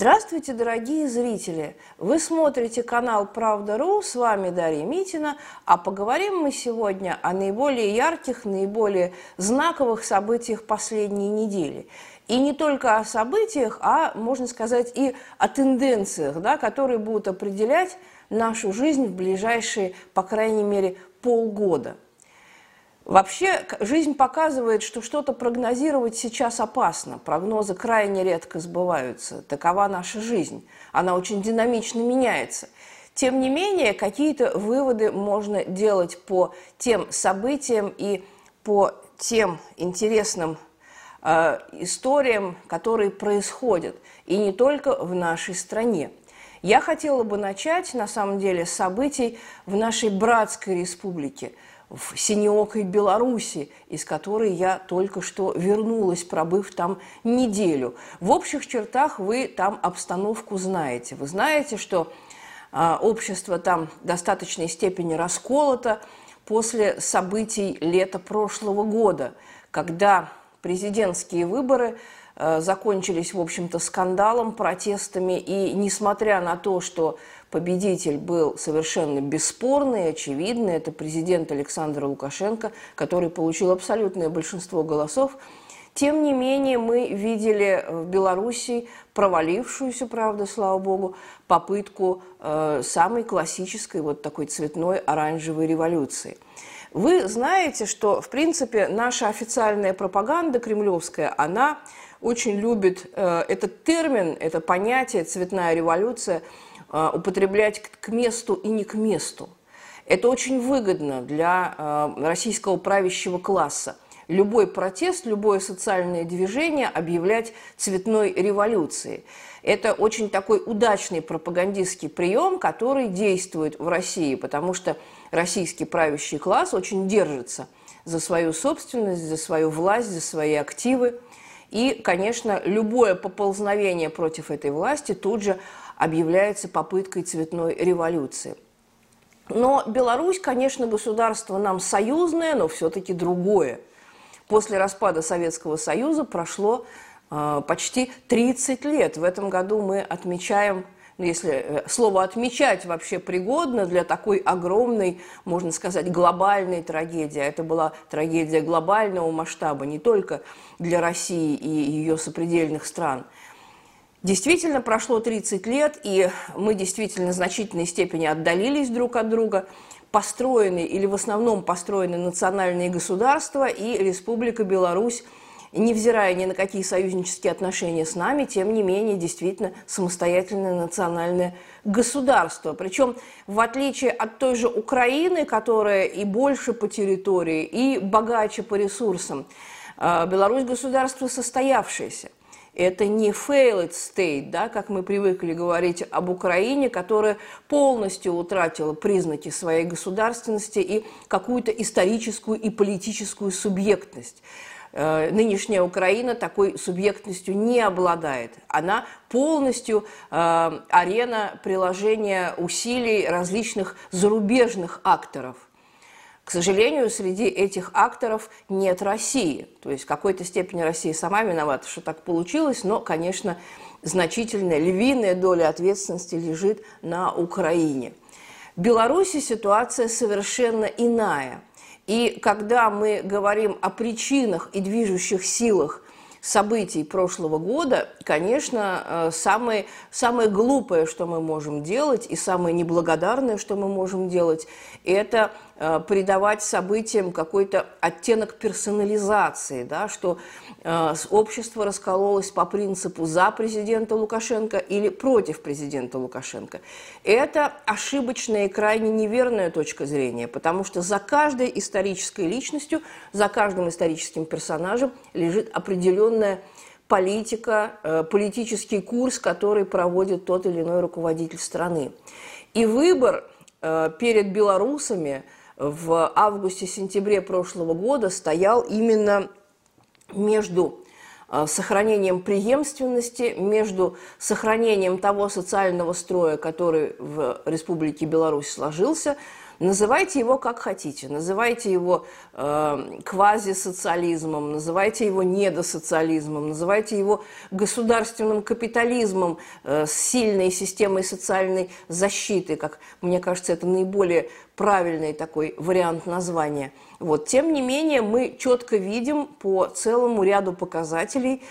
Здравствуйте, дорогие зрители! Вы смотрите канал «Правда.ру», с вами Дарья Митина, а поговорим мы сегодня о наиболее ярких, наиболее знаковых событиях последней недели. И не только о событиях, а, можно сказать, и о тенденциях, да, которые будут определять нашу жизнь в ближайшие, по крайней мере, полгода – Вообще, жизнь показывает, что что-то прогнозировать сейчас опасно. Прогнозы крайне редко сбываются. Такова наша жизнь. Она очень динамично меняется. Тем не менее, какие-то выводы можно делать по тем событиям и по тем интересным э, историям, которые происходят, и не только в нашей стране. Я хотела бы начать, на самом деле, с событий в нашей братской республике – в синеокой Беларуси, из которой я только что вернулась, пробыв там неделю. В общих чертах вы там обстановку знаете. Вы знаете, что э, общество там в достаточной степени расколото после событий лета прошлого года, когда президентские выборы э, закончились, в общем-то, скандалом, протестами, и несмотря на то, что победитель был совершенно бесспорный, очевидный. Это президент Александр Лукашенко, который получил абсолютное большинство голосов. Тем не менее, мы видели в Беларуси провалившуюся, правда, слава богу, попытку э, самой классической вот такой цветной оранжевой революции. Вы знаете, что, в принципе, наша официальная пропаганда кремлевская, она очень любит э, этот термин, это понятие «цветная революция», употреблять к месту и не к месту. Это очень выгодно для а, российского правящего класса. Любой протест, любое социальное движение объявлять цветной революцией. Это очень такой удачный пропагандистский прием, который действует в России, потому что российский правящий класс очень держится за свою собственность, за свою власть, за свои активы. И, конечно, любое поползновение против этой власти тут же объявляется попыткой цветной революции. Но Беларусь, конечно, государство нам союзное, но все-таки другое. После распада Советского Союза прошло э, почти 30 лет. В этом году мы отмечаем, ну, если э, слово «отмечать» вообще пригодно для такой огромной, можно сказать, глобальной трагедии. Это была трагедия глобального масштаба, не только для России и ее сопредельных стран – Действительно, прошло 30 лет, и мы действительно в значительной степени отдалились друг от друга. Построены или в основном построены национальные государства, и Республика Беларусь, невзирая ни на какие союзнические отношения с нами, тем не менее, действительно самостоятельное национальное государство. Причем, в отличие от той же Украины, которая и больше по территории, и богаче по ресурсам, э, Беларусь государство состоявшееся. Это не failed state, да, как мы привыкли говорить об Украине, которая полностью утратила признаки своей государственности и какую-то историческую и политическую субъектность. Э, нынешняя Украина такой субъектностью не обладает. Она полностью э, арена приложения усилий различных зарубежных акторов. К сожалению, среди этих акторов нет России. То есть в какой-то степени Россия сама виновата, что так получилось, но, конечно, значительная львиная доля ответственности лежит на Украине. В Беларуси ситуация совершенно иная. И когда мы говорим о причинах и движущих силах событий прошлого года, конечно, э, самое, самое глупое, что мы можем делать, и самое неблагодарное, что мы можем делать, это придавать событиям какой-то оттенок персонализации, да, что э, общество раскололось по принципу за президента Лукашенко или против президента Лукашенко. Это ошибочная и крайне неверная точка зрения, потому что за каждой исторической личностью, за каждым историческим персонажем лежит определенная политика, э, политический курс, который проводит тот или иной руководитель страны. И выбор перед белорусами – в августе-сентябре прошлого года стоял именно между э, сохранением преемственности, между сохранением того социального строя, который в Республике Беларусь сложился, Называйте его как хотите, называйте его э, квазисоциализмом, называйте его недосоциализмом, называйте его государственным капитализмом э, с сильной системой социальной защиты, как мне кажется, это наиболее правильный такой вариант названия. Вот. Тем не менее, мы четко видим по целому ряду показателей,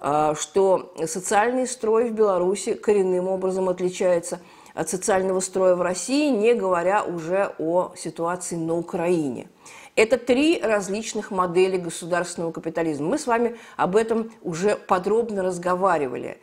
э, что социальный строй в Беларуси коренным образом отличается – от социального строя в России, не говоря уже о ситуации на Украине. Это три различных модели государственного капитализма. Мы с вами об этом уже подробно разговаривали.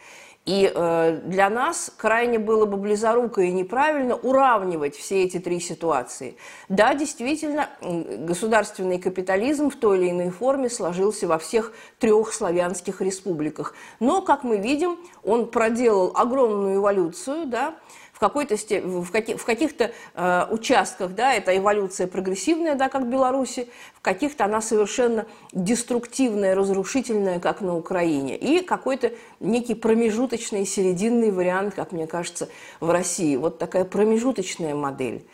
И э, для нас крайне было бы близоруко и неправильно уравнивать все эти три ситуации. Да, действительно, государственный капитализм в той или иной форме сложился во всех трех славянских республиках. Но, как мы видим, он проделал огромную эволюцию, да, какой-то в, каких, в каких-то э, участках, да, это эволюция прогрессивная, да, как в Беларуси, в каких-то она совершенно деструктивная, разрушительная, как на Украине, и какой-то некий промежуточный, серединный вариант, как мне кажется, в России. Вот такая промежуточная модель.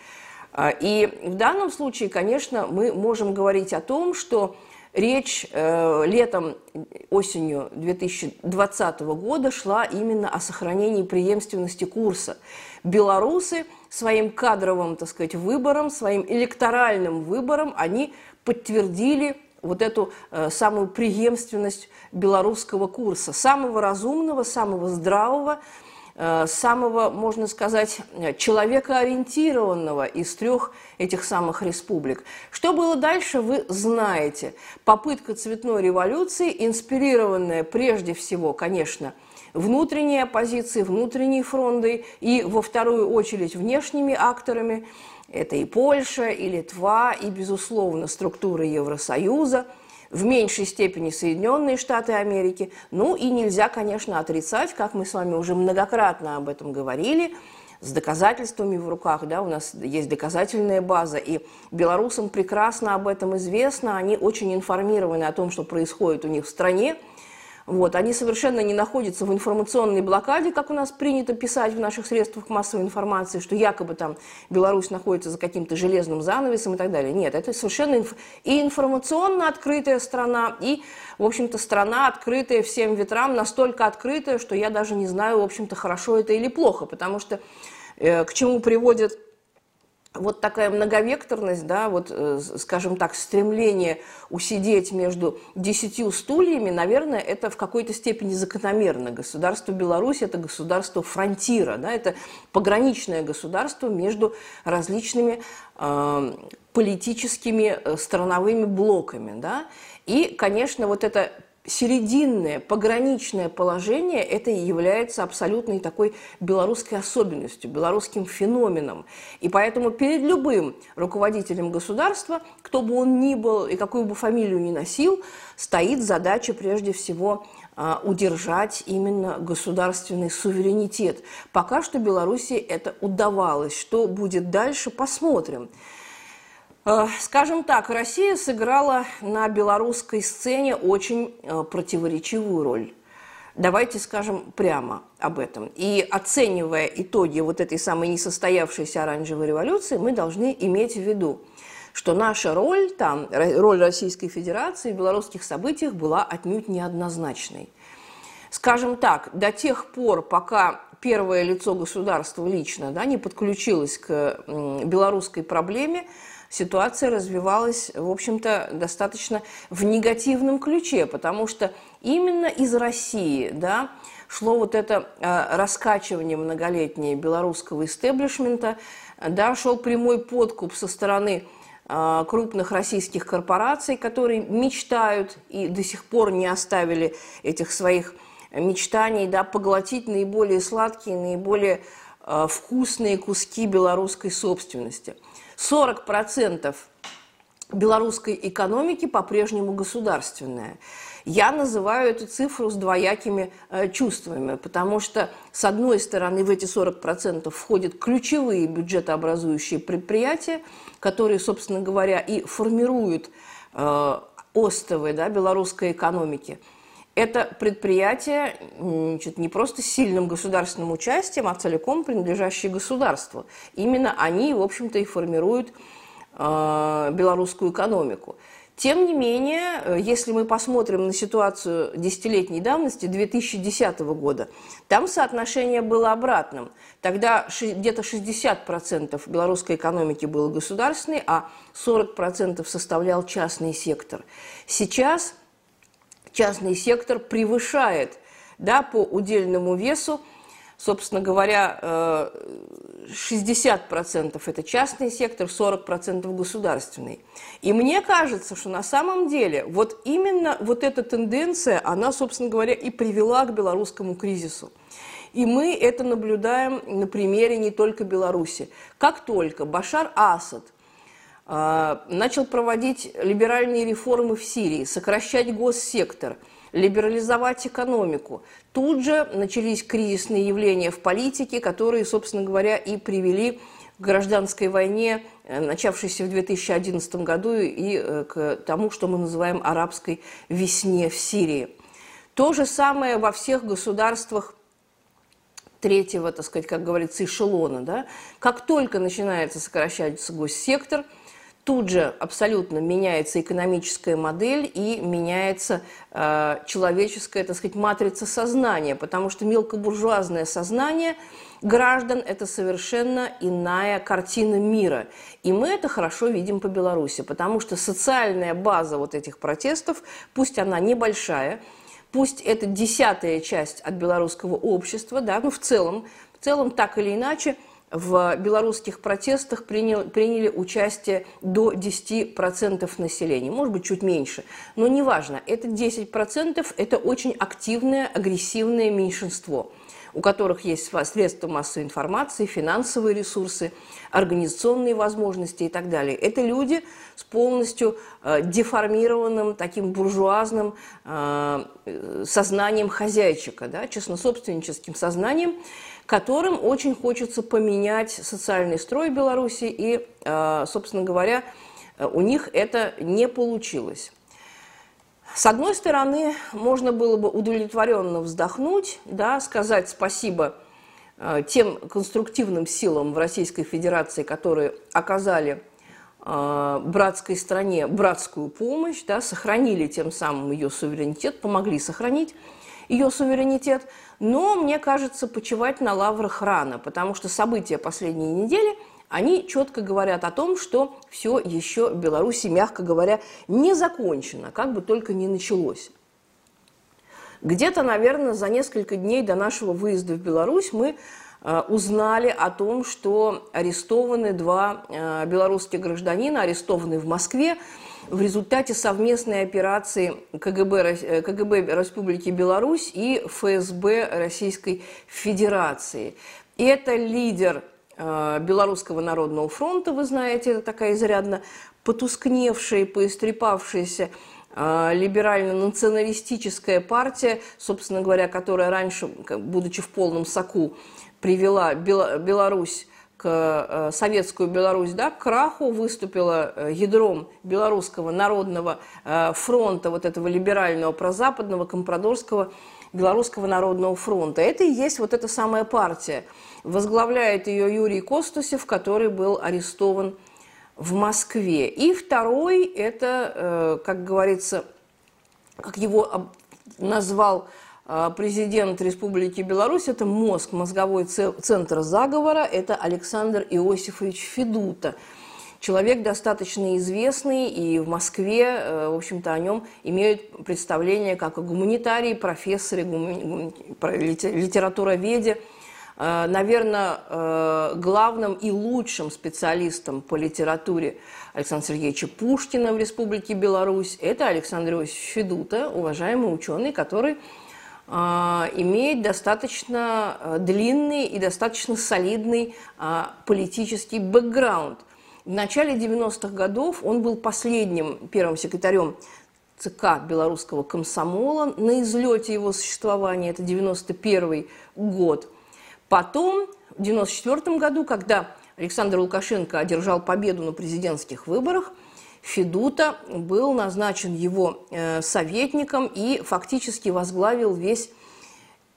А, и в данном случае, конечно, мы можем говорить о том, что Речь э, летом, осенью 2020 года шла именно о сохранении преемственности курса. Белорусы своим кадровым, так сказать, выбором, своим электоральным выбором, они подтвердили вот эту э, самую преемственность белорусского курса, самого разумного, самого здравого, Э, самого, можно сказать, человекоориентированного из трех этих самых республик. Что было дальше, вы знаете. Попытка цветной революции, инспирированная прежде всего, конечно, внутренней оппозицией, внутренней фронтой и, во вторую очередь, внешними акторами. Это и Польша, и Литва, и, безусловно, структуры Евросоюза – в меньшей степени Соединенные Штаты Америки. Ну и нельзя, конечно, отрицать, как мы с вами уже многократно об этом говорили, с доказательствами в руках, да, у нас есть доказательная база, и белорусам прекрасно об этом известно, они очень информированы о том, что происходит у них в стране, вот, они совершенно не находятся в информационной блокаде, как у нас принято писать в наших средствах массовой информации, что якобы там Беларусь находится за каким-то железным занавесом и так далее. Нет, это совершенно инф... и информационно открытая страна, и, в общем-то, страна, открытая всем ветрам, настолько открытая, что я даже не знаю, в общем-то, хорошо это или плохо, потому что э, к чему приводит вот такая многовекторность, да, вот, э, скажем так, стремление усидеть между десятью стульями, наверное, это в какой-то степени закономерно. Государство Беларусь – это государство фронтира, да, это пограничное государство между различными э, политическими э, страновыми блоками, да, и, конечно, вот это серединное, пограничное положение, это и является абсолютной такой белорусской особенностью, белорусским феноменом. И поэтому перед любым руководителем государства, кто бы он ни был и какую бы фамилию ни носил, стоит задача прежде всего а, удержать именно государственный суверенитет. Пока что Беларуси это удавалось. Что будет дальше, посмотрим. Э, скажем так, Россия сыграла на белорусской сцене очень э, противоречивую роль. Давайте скажем прямо об этом. И оценивая итоги вот этой самой несостоявшейся оранжевой революции, мы должны иметь в виду, что наша роль там, роль Российской Федерации в белорусских событиях была отнюдь неоднозначной. Скажем так, до тех пор, пока первое лицо государства лично да, не подключилось к белорусской проблеме, ситуация развивалась, в общем-то, достаточно в негативном ключе, потому что именно из России, да, шло вот это э, раскачивание многолетнее белорусского истеблишмента, да, шел прямой подкуп со стороны э, крупных российских корпораций, которые мечтают и до сих пор не оставили этих своих мечтаний, да, поглотить наиболее сладкие, наиболее вкусные куски белорусской собственности – 40% белорусской экономики по-прежнему государственная. Я называю эту цифру с двоякими э, чувствами, потому что, с одной стороны, в эти 40% входят ключевые бюджетообразующие предприятия, которые, собственно говоря, и формируют э, остовы да, белорусской экономики – это предприятие значит, не просто с сильным государственным участием, а целиком принадлежащие государству. Именно они, в общем-то, и формируют э, белорусскую экономику. Тем не менее, э, если мы посмотрим на ситуацию десятилетней давности, 2010 года, там соотношение было обратным. Тогда где-то 60% белорусской экономики было государственной, а 40% составлял частный сектор. Сейчас частный сектор превышает да, по удельному весу собственно говоря, 60% э, это частный сектор, 40% государственный. И мне кажется, что на самом деле вот именно вот эта тенденция, она, собственно говоря, и привела к белорусскому кризису. И мы это наблюдаем на примере не только Беларуси. Как только Башар Асад начал проводить либеральные реформы в Сирии, сокращать госсектор – либерализовать экономику. Тут же начались кризисные явления в политике, которые, собственно говоря, и привели к гражданской войне, э, начавшейся в 2011 году, и э, к тому, что мы называем арабской весне в Сирии. То же самое во всех государствах третьего, так сказать, как говорится, эшелона. Да? Как только начинается сокращаться госсектор – тут же абсолютно меняется экономическая модель и меняется э, человеческая, так сказать, матрица сознания, потому что мелкобуржуазное сознание граждан – это совершенно иная картина мира. И мы это хорошо видим по Беларуси, потому что социальная база вот этих протестов, пусть она небольшая, пусть это десятая часть от белорусского общества, да, ну в целом, в целом так или иначе – в белорусских протестах принял, приняли участие до 10% населения, может быть, чуть меньше, но неважно, это 10% – это очень активное, агрессивное меньшинство, у которых есть средства массовой информации, финансовые ресурсы, организационные возможности и так далее. Это люди с полностью э, деформированным таким буржуазным э, сознанием хозяйчика, да, честнособственническим сознанием, которым очень хочется поменять социальный строй Беларуси, и, э, собственно говоря, у них это не получилось. С одной стороны, можно было бы удовлетворенно вздохнуть, да, сказать спасибо э, тем конструктивным силам в Российской Федерации, которые оказали братской стране братскую помощь, да, сохранили тем самым ее суверенитет, помогли сохранить ее суверенитет. Но, мне кажется, почивать на лаврах рано, потому что события последней недели, они четко говорят о том, что все еще в Беларуси, мягко говоря, не закончено, как бы только не началось. Где-то, наверное, за несколько дней до нашего выезда в Беларусь мы узнали о том, что арестованы два э, белорусских гражданина, арестованы в Москве в результате совместной операции КГБ, э, КГБ Республики Беларусь и ФСБ Российской Федерации. И это лидер э, Белорусского народного фронта, вы знаете, это такая изрядно потускневшая, поистрепавшаяся э, либерально-националистическая партия, собственно говоря, которая раньше, будучи в полном соку, привела Беларусь к э, советскую Беларусь, да, к краху выступила э, ядром Белорусского народного э, фронта, вот этого либерального, прозападного, компрадорского Белорусского народного фронта. Это и есть вот эта самая партия. Возглавляет ее Юрий Костусев, который был арестован в Москве. И второй, это, как говорится, как его назвал президент Республики Беларусь – это мозг, мозговой центр заговора, это Александр Иосифович Федута. Человек достаточно известный, и в Москве, э, в общем-то, о нем имеют представление как о гуманитарии, профессоре, гумани... литературоведе, э, наверное, э, главным и лучшим специалистом по литературе Александра Сергеевича Пушкина в Республике Беларусь – это Александр Иосифович Федута, уважаемый ученый, который а, имеет достаточно э, длинный и достаточно солидный а, политический бэкграунд. В начале 90-х годов он был последним первым секретарем ЦК белорусского комсомола на излете его существования, это 91 год. Потом, в 94 году, когда Александр Лукашенко одержал победу на президентских выборах, Федута был назначен его э, советником и фактически возглавил весь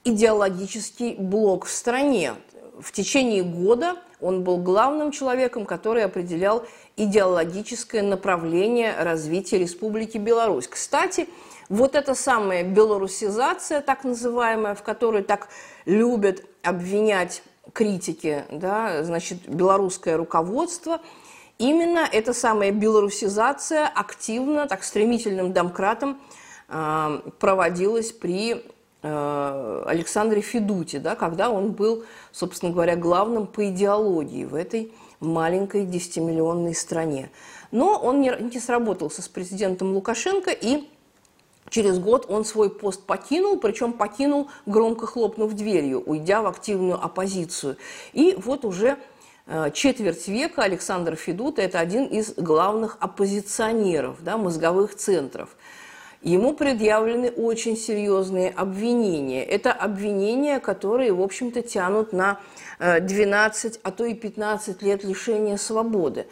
идеологический блок в стране. В течение года он был главным человеком, который определял идеологическое направление развития Республики Беларусь. Кстати, вот эта самая белорусизация, так называемая, в которой так любят обвинять критики, да, значит, белорусское руководство, именно эта самая белорусизация активно, так стремительным домкратом э, проводилась при э, Александре Федуте, да, когда он был, собственно говоря, главным по идеологии в этой маленькой 10-миллионной стране. Но он не, не сработался с президентом Лукашенко, и через год он свой пост покинул, причем покинул, громко хлопнув дверью, уйдя в активную оппозицию. И вот уже четверть века Александр Федута – это один из главных оппозиционеров, да, мозговых центров. Ему предъявлены очень серьезные обвинения. Это обвинения, которые, в общем-то, тянут на 12, а то и 15 лет лишения свободы.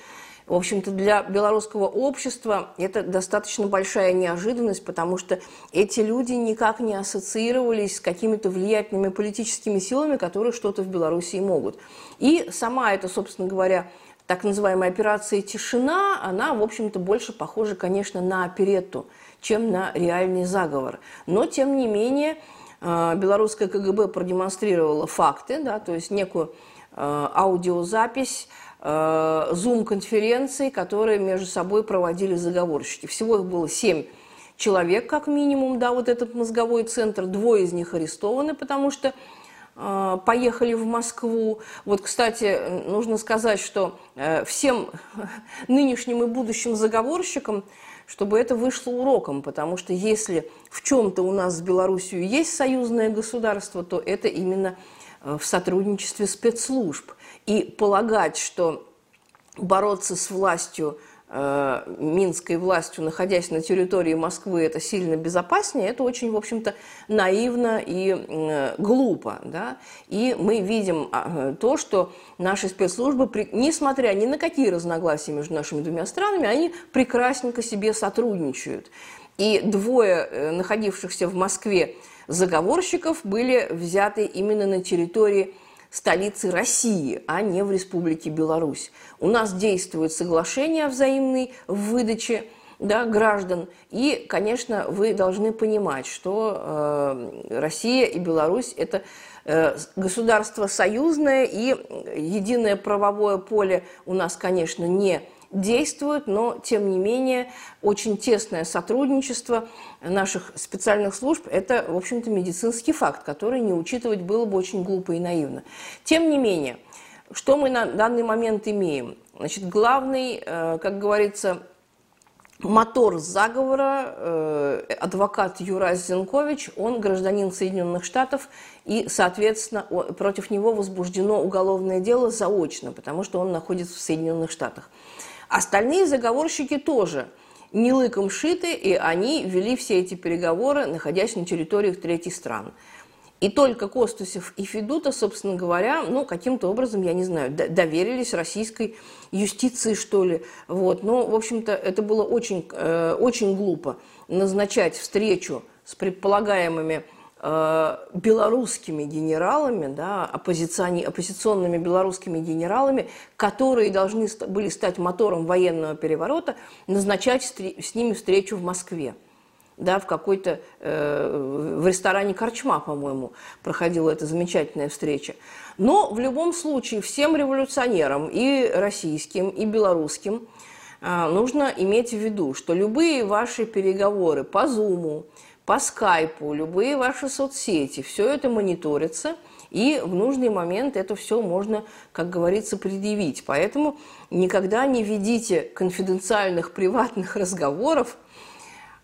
В общем-то, для белорусского общества это достаточно большая неожиданность, потому что эти люди никак не ассоциировались с какими-то влиятельными политическими силами, которые что-то в Беларуси могут. И сама эта, собственно говоря, так называемая операция «Тишина», она, в общем-то, больше похожа, конечно, на оперетту, чем на реальный заговор. Но, тем не менее, Э, белорусская КГБ продемонстрировала факты, да, то есть некую э, аудиозапись зум-конференций, э, которые между собой проводили заговорщики. Всего их было семь человек, как минимум, да, вот этот мозговой центр. Двое из них арестованы, потому что поехали в Москву. Вот, кстати, нужно сказать, что всем нынешним и будущим заговорщикам чтобы это вышло уроком, потому что если в чем-то у нас с Белоруссией есть союзное государство, то это именно э, в сотрудничестве спецслужб. И полагать, что бороться с властью – Э, минской властью, находясь на территории Москвы, это сильно безопаснее, это очень, в общем-то, наивно и глупо. Да? И мы видим а, то, что наши спецслужбы, несмотря ни на какие разногласия между нашими двумя странами, они прекрасненько себе сотрудничают. И двое э, находившихся в Москве заговорщиков были взяты именно на территории столицы России, а не в Республике Беларусь. У нас действует соглашение взаимной в выдаче да, граждан. И, конечно, вы должны понимать, что э, Россия и Беларусь – это э, государство союзное, и единое правовое поле у нас, конечно, не действуют, но, тем не менее, очень тесное сотрудничество наших специальных служб – это, в общем-то, медицинский факт, который не учитывать было бы очень глупо и наивно. Тем не менее, что мы на данный момент имеем? Значит, главный, э, как говорится, мотор заговора, э, адвокат Юрас Зенкович, он гражданин Соединенных Штатов, и, соответственно, против него возбуждено уголовное дело заочно, потому что он находится в Соединенных Штатах. Остальные заговорщики тоже не лыком шиты, и они вели все эти переговоры, находясь на территориях третьих стран. И только Костусев и Федута, собственно говоря, ну, каким-то образом, я не знаю, доверились российской юстиции, что ли. Вот. Но, в общем-то, это было очень, э, очень глупо назначать встречу с предполагаемыми белорусскими генералами, да, оппозициони, оппозиционными белорусскими генералами, которые должны были стать мотором военного переворота, назначать с ними встречу в Москве. Да, в какой-то, э, в ресторане Корчма, по-моему, проходила эта замечательная встреча. Но в любом случае всем революционерам, и российским, и белорусским, э, нужно иметь в виду, что любые ваши переговоры по Зуму, по скайпу, любые ваши соцсети, все это мониторится, и в нужный момент это все можно, как говорится, предъявить. Поэтому никогда не ведите конфиденциальных приватных разговоров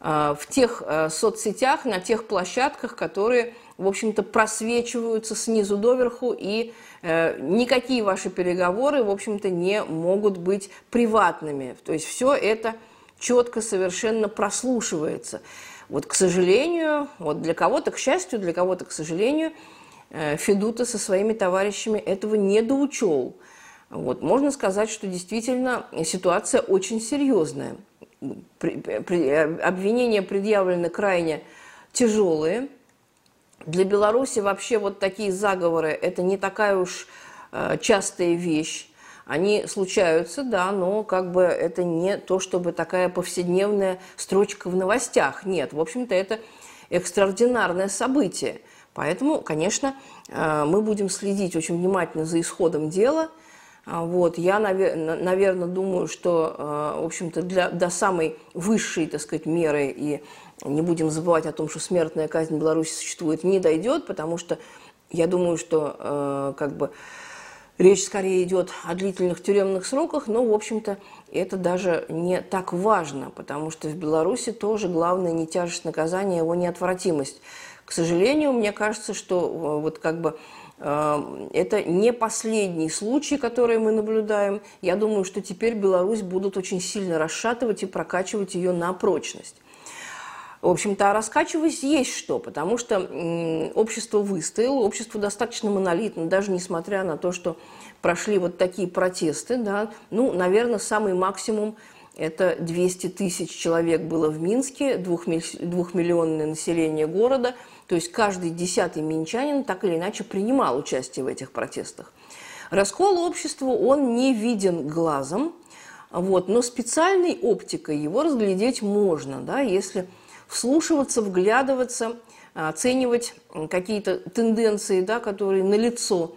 э, в тех э, соцсетях, на тех площадках, которые, в общем-то, просвечиваются снизу доверху, и э, никакие ваши переговоры, в общем-то, не могут быть приватными. То есть все это четко совершенно прослушивается. Вот, к сожалению, вот для кого-то, к счастью, для кого-то, к сожалению, э, Федута со своими товарищами этого не доучел. Вот, можно сказать, что действительно ситуация очень серьезная. Обвинения предъявлены крайне тяжелые. Для Беларуси вообще вот такие заговоры – это не такая уж э, частая вещь. Они случаются, да, но как бы это не то, чтобы такая повседневная строчка в новостях. Нет, в общем-то, это экстраординарное событие. Поэтому, конечно, э, мы будем следить очень внимательно за исходом дела. А, вот. Я, наверное, думаю, что, э, в общем-то, для, до самой высшей, так сказать, меры, и не будем забывать о том, что смертная казнь в Беларуси существует, не дойдет, потому что я думаю, что, э, как бы, Речь скорее идет о длительных тюремных сроках, но, в общем-то, это даже не так важно, потому что в Беларуси тоже главное не тяжесть наказания, а его неотвратимость. К сожалению, мне кажется, что э, вот как бы э, это не последний случай, который мы наблюдаем. Я думаю, что теперь Беларусь будут очень сильно расшатывать и прокачивать ее на прочность. В общем-то, а раскачиваясь есть что, потому что общество выстояло, общество достаточно монолитно, даже несмотря на то, что прошли вот такие протесты, да, ну, наверное, самый максимум это 200 тысяч человек было в Минске, двухмиллионное население города, то есть каждый десятый минчанин так или иначе принимал участие в этих протестах. Раскол общества, он не виден глазом, вот, но специальной оптикой его разглядеть можно, да, если вслушиваться, вглядываться, оценивать какие-то тенденции, да, которые налицо.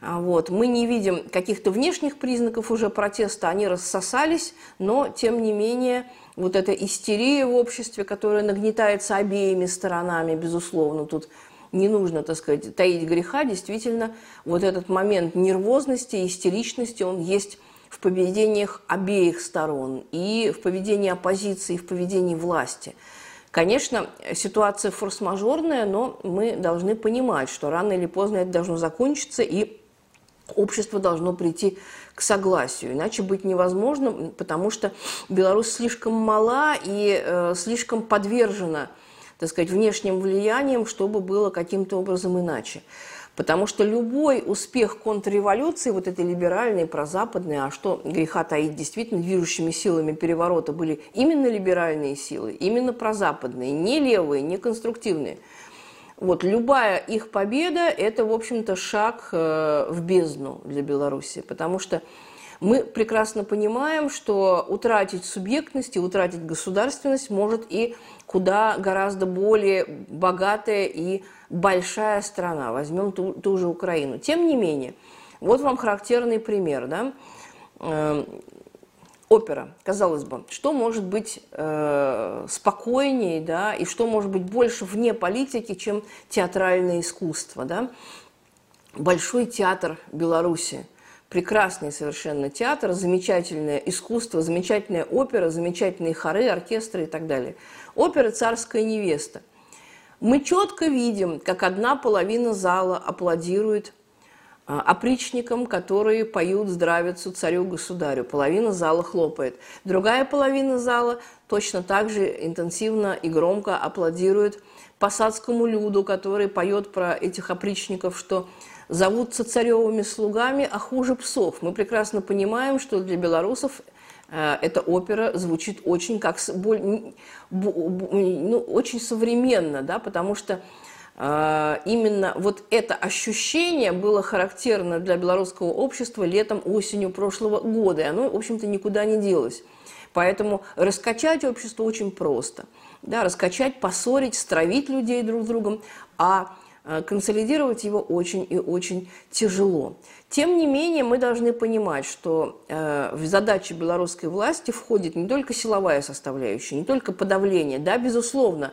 А вот. Мы не видим каких-то внешних признаков уже протеста, они рассосались, но, тем не менее, вот эта истерия в обществе, которая нагнетается обеими сторонами, безусловно, тут не нужно, так сказать, таить греха, действительно, вот этот момент нервозности, истеричности, он есть в поведениях обеих сторон, и в поведении оппозиции, и в поведении власти – Конечно, ситуация форс-мажорная, но мы должны понимать, что рано или поздно это должно закончиться, и общество должно прийти к согласию. Иначе быть невозможно, потому что Беларусь слишком мала и э, слишком подвержена, так сказать, внешним влияниям, чтобы было каким-то образом иначе. Потому что любой успех контрреволюции, вот этой либеральной, прозападной, а что греха таить, действительно движущими силами переворота были именно либеральные силы, именно прозападные, не левые, не конструктивные. Вот любая их победа – это, в общем-то, шаг э, в бездну для Беларуси, потому что мы прекрасно понимаем, что утратить субъектность и утратить государственность может и куда гораздо более богатая и большая страна. Возьмем ту, ту же Украину. Тем не менее, вот вам характерный пример. Да? Э, опера, казалось бы, что может быть э, спокойнее, да, и что может быть больше вне политики, чем театральное искусство, да? Большой театр Беларуси – прекрасный совершенно театр, замечательное искусство, замечательная опера, замечательные хоры, оркестры и так далее. Опера «Царская невеста». Мы четко видим, как одна половина зала аплодирует а, опричникам, которые поют «Здравицу царю-государю». Половина зала хлопает. Другая половина зала точно так же интенсивно и громко аплодирует посадскому люду, который поет про этих опричников, что зовутся царевыми слугами, а хуже псов. Мы прекрасно понимаем, что для белорусов э, эта опера звучит очень, как, ну, очень современно, да, потому что э, именно вот это ощущение было характерно для белорусского общества летом, осенью прошлого года, и оно, в общем-то, никуда не делось. Поэтому раскачать общество очень просто. Да, раскачать, поссорить, стравить людей друг с другом, а консолидировать его очень и очень тяжело. Тем не менее, мы должны понимать, что э, в задачи белорусской власти входит не только силовая составляющая, не только подавление, да, безусловно,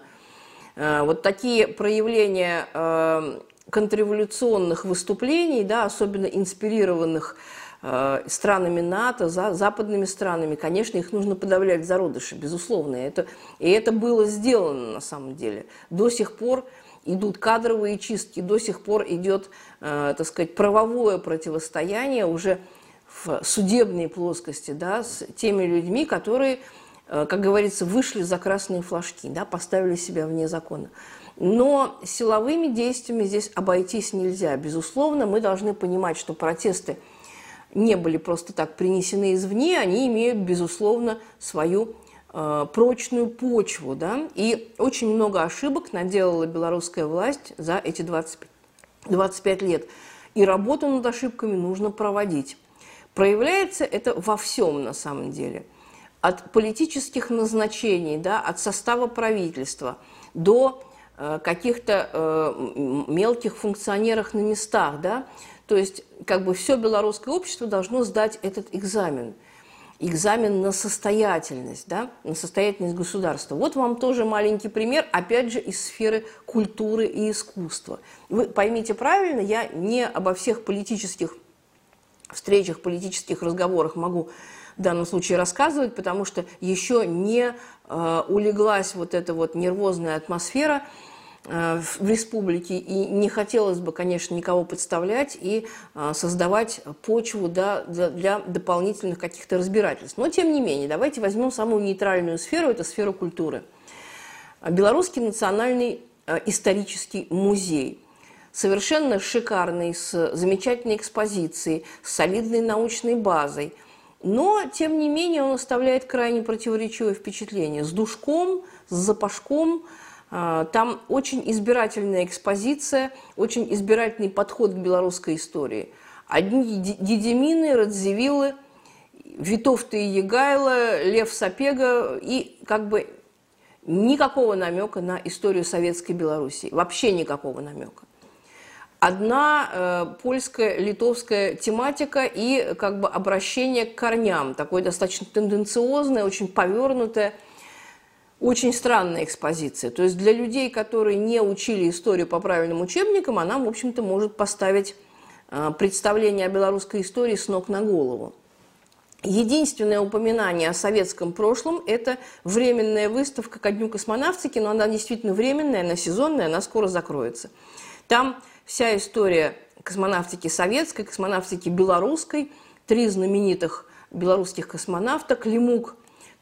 э, вот такие проявления контрреволюционных выступлений, да, особенно инспирированных странами НАТО, за, западными странами, конечно, их нужно подавлять в зародыше, безусловно. Это, и это было сделано на самом деле. До сих пор идут кадровые чистки, до сих пор идет, э, так сказать, правовое противостояние уже в судебной плоскости да, с теми людьми, которые, э, как говорится, вышли за красные флажки, да, поставили себя вне закона. Но силовыми действиями здесь обойтись нельзя. Безусловно, мы должны понимать, что протесты не были просто так принесены извне, они имеют, безусловно, свою прочную почву. Да? И очень много ошибок наделала белорусская власть за эти 25, 25 лет. И работу над ошибками нужно проводить. Проявляется это во всем на самом деле. От политических назначений, да, от состава правительства до э, каких-то э, мелких функционеров на местах. Да? То есть как бы все белорусское общество должно сдать этот экзамен. Экзамен на состоятельность, да, на состоятельность государства. Вот вам тоже маленький пример, опять же, из сферы культуры и искусства. Вы поймите правильно, я не обо всех политических встречах, политических разговорах могу в данном случае рассказывать, потому что еще не э, улеглась вот эта вот нервозная атмосфера в республике, и не хотелось бы, конечно, никого подставлять и э, создавать почву да, для, дополнительных каких-то разбирательств. Но, тем не менее, давайте возьмем самую нейтральную сферу, это сфера культуры. Белорусский национальный э, исторический музей – совершенно шикарный, с замечательной экспозицией, с солидной научной базой. Но, тем не менее, он оставляет крайне противоречивое впечатление. С душком, с запашком, там очень избирательная экспозиция, очень избирательный подход к белорусской истории. Одни Дидимины, Радзивиллы, Витовты и Егайло, Лев Сапега и как бы никакого намека на историю советской Белоруссии. Вообще никакого намека одна э, польская, литовская тематика и как бы обращение к корням, такое достаточно тенденциозное, очень повернутое, очень странная экспозиция. То есть для людей, которые не учили историю по правильным учебникам, она, в общем-то, может поставить э, представление о белорусской истории с ног на голову. Единственное упоминание о советском прошлом – это временная выставка ко Дню космонавтики, но она действительно временная, она сезонная, она скоро закроется. Там вся история космонавтики советской, космонавтики белорусской, три знаменитых белорусских космонавта, Климук,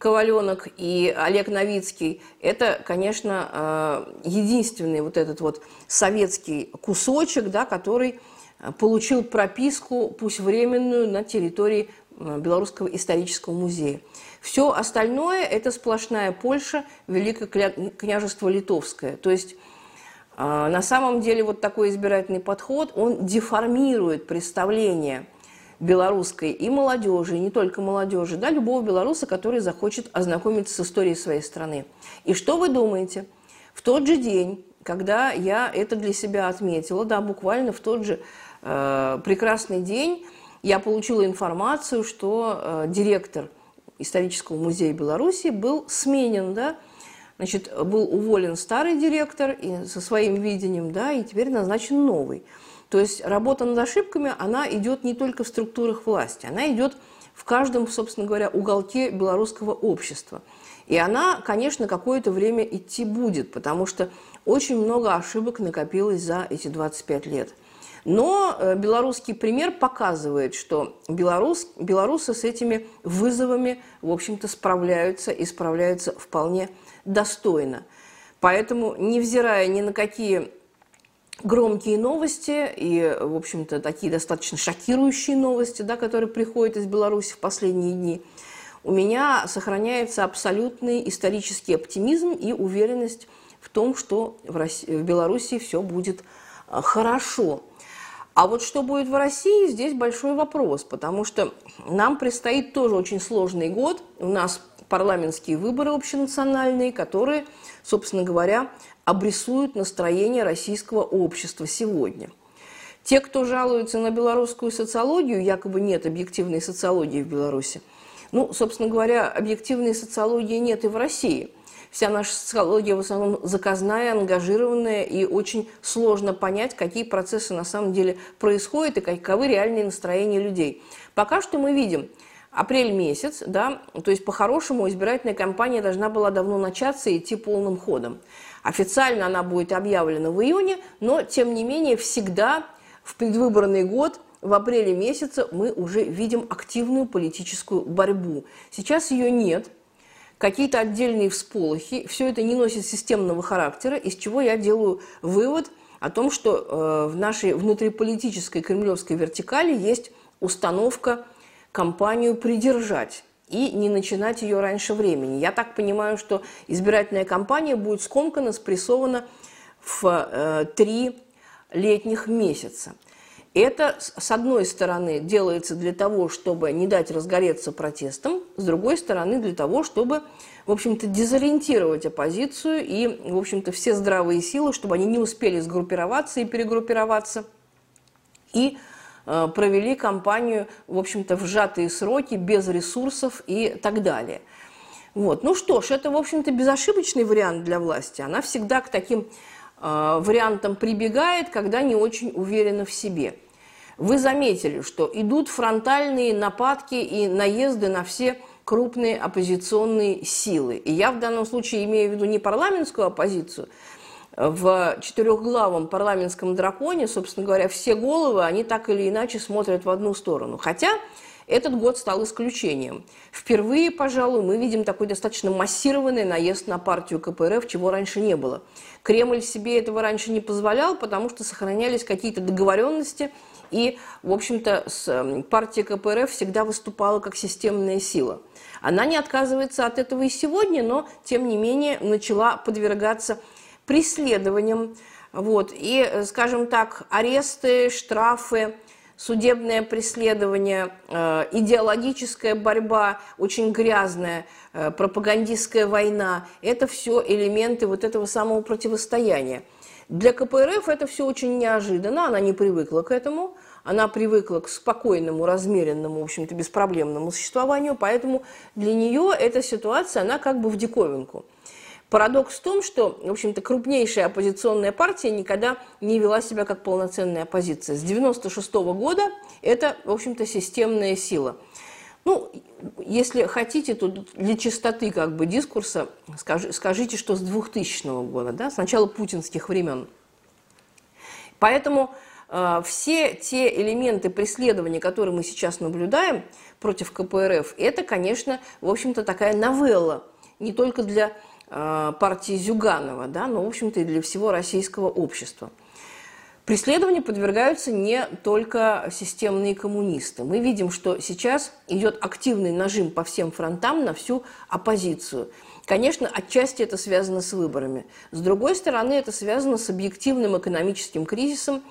Коваленок и Олег Новицкий, это, конечно, э, единственный вот этот вот советский кусочек, да, который э, получил прописку, пусть временную, на территории э, Белорусского исторического музея. Все остальное – это сплошная Польша, Великое княжество Литовское. То есть на самом деле вот такой избирательный подход, он деформирует представление белорусской и молодежи, и не только молодежи, да, любого белоруса, который захочет ознакомиться с историей своей страны. И что вы думаете? В тот же день, когда я это для себя отметила, да, буквально в тот же э, прекрасный день, я получила информацию, что э, директор исторического музея Беларуси был сменен, да, Значит, был уволен старый директор и со своим видением, да, и теперь назначен новый. То есть работа над ошибками, она идет не только в структурах власти, она идет в каждом, собственно говоря, уголке белорусского общества. И она, конечно, какое-то время идти будет, потому что очень много ошибок накопилось за эти 25 лет. Но э, белорусский пример показывает, что белорус, белорусы с этими вызовами, в общем-то, справляются и справляются вполне достойно. Поэтому, невзирая ни на какие громкие новости и, в общем-то, такие достаточно шокирующие новости, да, которые приходят из Беларуси в последние дни, у меня сохраняется абсолютный исторический оптимизм и уверенность в том, что в, России, в Беларуси все будет а, хорошо. А вот что будет в России, здесь большой вопрос, потому что нам предстоит тоже очень сложный год. У нас парламентские выборы общенациональные, которые, собственно говоря, обрисуют настроение российского общества сегодня. Те, кто жалуется на белорусскую социологию, якобы нет объективной социологии в Беларуси, ну, собственно говоря, объективной социологии нет и в России – Вся наша социология в основном заказная, ангажированная, и очень сложно понять, какие процессы на самом деле происходят и каковы реальные настроения людей. Пока что мы видим апрель месяц, да, то есть по-хорошему избирательная кампания должна была давно начаться и идти полным ходом. Официально она будет объявлена в июне, но тем не менее всегда в предвыборный год в апреле месяце мы уже видим активную политическую борьбу. Сейчас ее нет, какие-то отдельные всполохи. Все это не носит системного характера, из чего я делаю вывод о том, что э, в нашей внутриполитической кремлевской вертикали есть установка кампанию придержать и не начинать ее раньше времени. Я так понимаю, что избирательная кампания будет скомкана, спрессована в э, три летних месяца. Это, с одной стороны, делается для того, чтобы не дать разгореться протестам, с другой стороны, для того, чтобы, в общем-то, дезориентировать оппозицию и, в общем-то, все здравые силы, чтобы они не успели сгруппироваться и перегруппироваться, и провели кампанию, в общем-то, в сжатые сроки, без ресурсов и так далее. Вот. Ну что ж, это, в общем-то, безошибочный вариант для власти. Она всегда к таким э, вариантам прибегает, когда не очень уверена в себе – вы заметили, что идут фронтальные нападки и наезды на все крупные оппозиционные силы. И я в данном случае имею в виду не парламентскую оппозицию. В четырехглавом парламентском драконе, собственно говоря, все головы, они так или иначе смотрят в одну сторону. Хотя этот год стал исключением. Впервые, пожалуй, мы видим такой достаточно массированный наезд на партию КПРФ, чего раньше не было. Кремль себе этого раньше не позволял, потому что сохранялись какие-то договоренности – и, в общем-то, эм, партия КПРФ всегда выступала как системная сила. Она не отказывается от этого и сегодня, но, тем не менее, начала подвергаться преследованиям. Вот. И, э, скажем так, аресты, штрафы, судебное преследование, э, идеологическая борьба, очень грязная, э, пропагандистская война – это все элементы вот этого самого противостояния. Для КПРФ это все очень неожиданно, она не привыкла к этому, она привыкла к спокойному, размеренному, в общем-то, беспроблемному существованию, поэтому для нее эта ситуация, она как бы в диковинку. Парадокс в том, что, в общем-то, крупнейшая оппозиционная партия никогда не вела себя как полноценная оппозиция. С 96 -го года это, в общем-то, системная сила. Ну, если хотите, то для чистоты как бы дискурса скажи, скажите, что с 2000 года, да, с начала путинских времен. Поэтому э, все те элементы преследования, которые мы сейчас наблюдаем против КПРФ, это, конечно, в общем-то, такая новелла, не только для партии Зюганова, да, но, в общем-то, и для всего российского общества. Преследованию подвергаются не только системные коммунисты. Мы видим, что сейчас идет активный нажим по всем фронтам на всю оппозицию. Конечно, отчасти это связано с выборами. С другой стороны, это связано с объективным экономическим кризисом,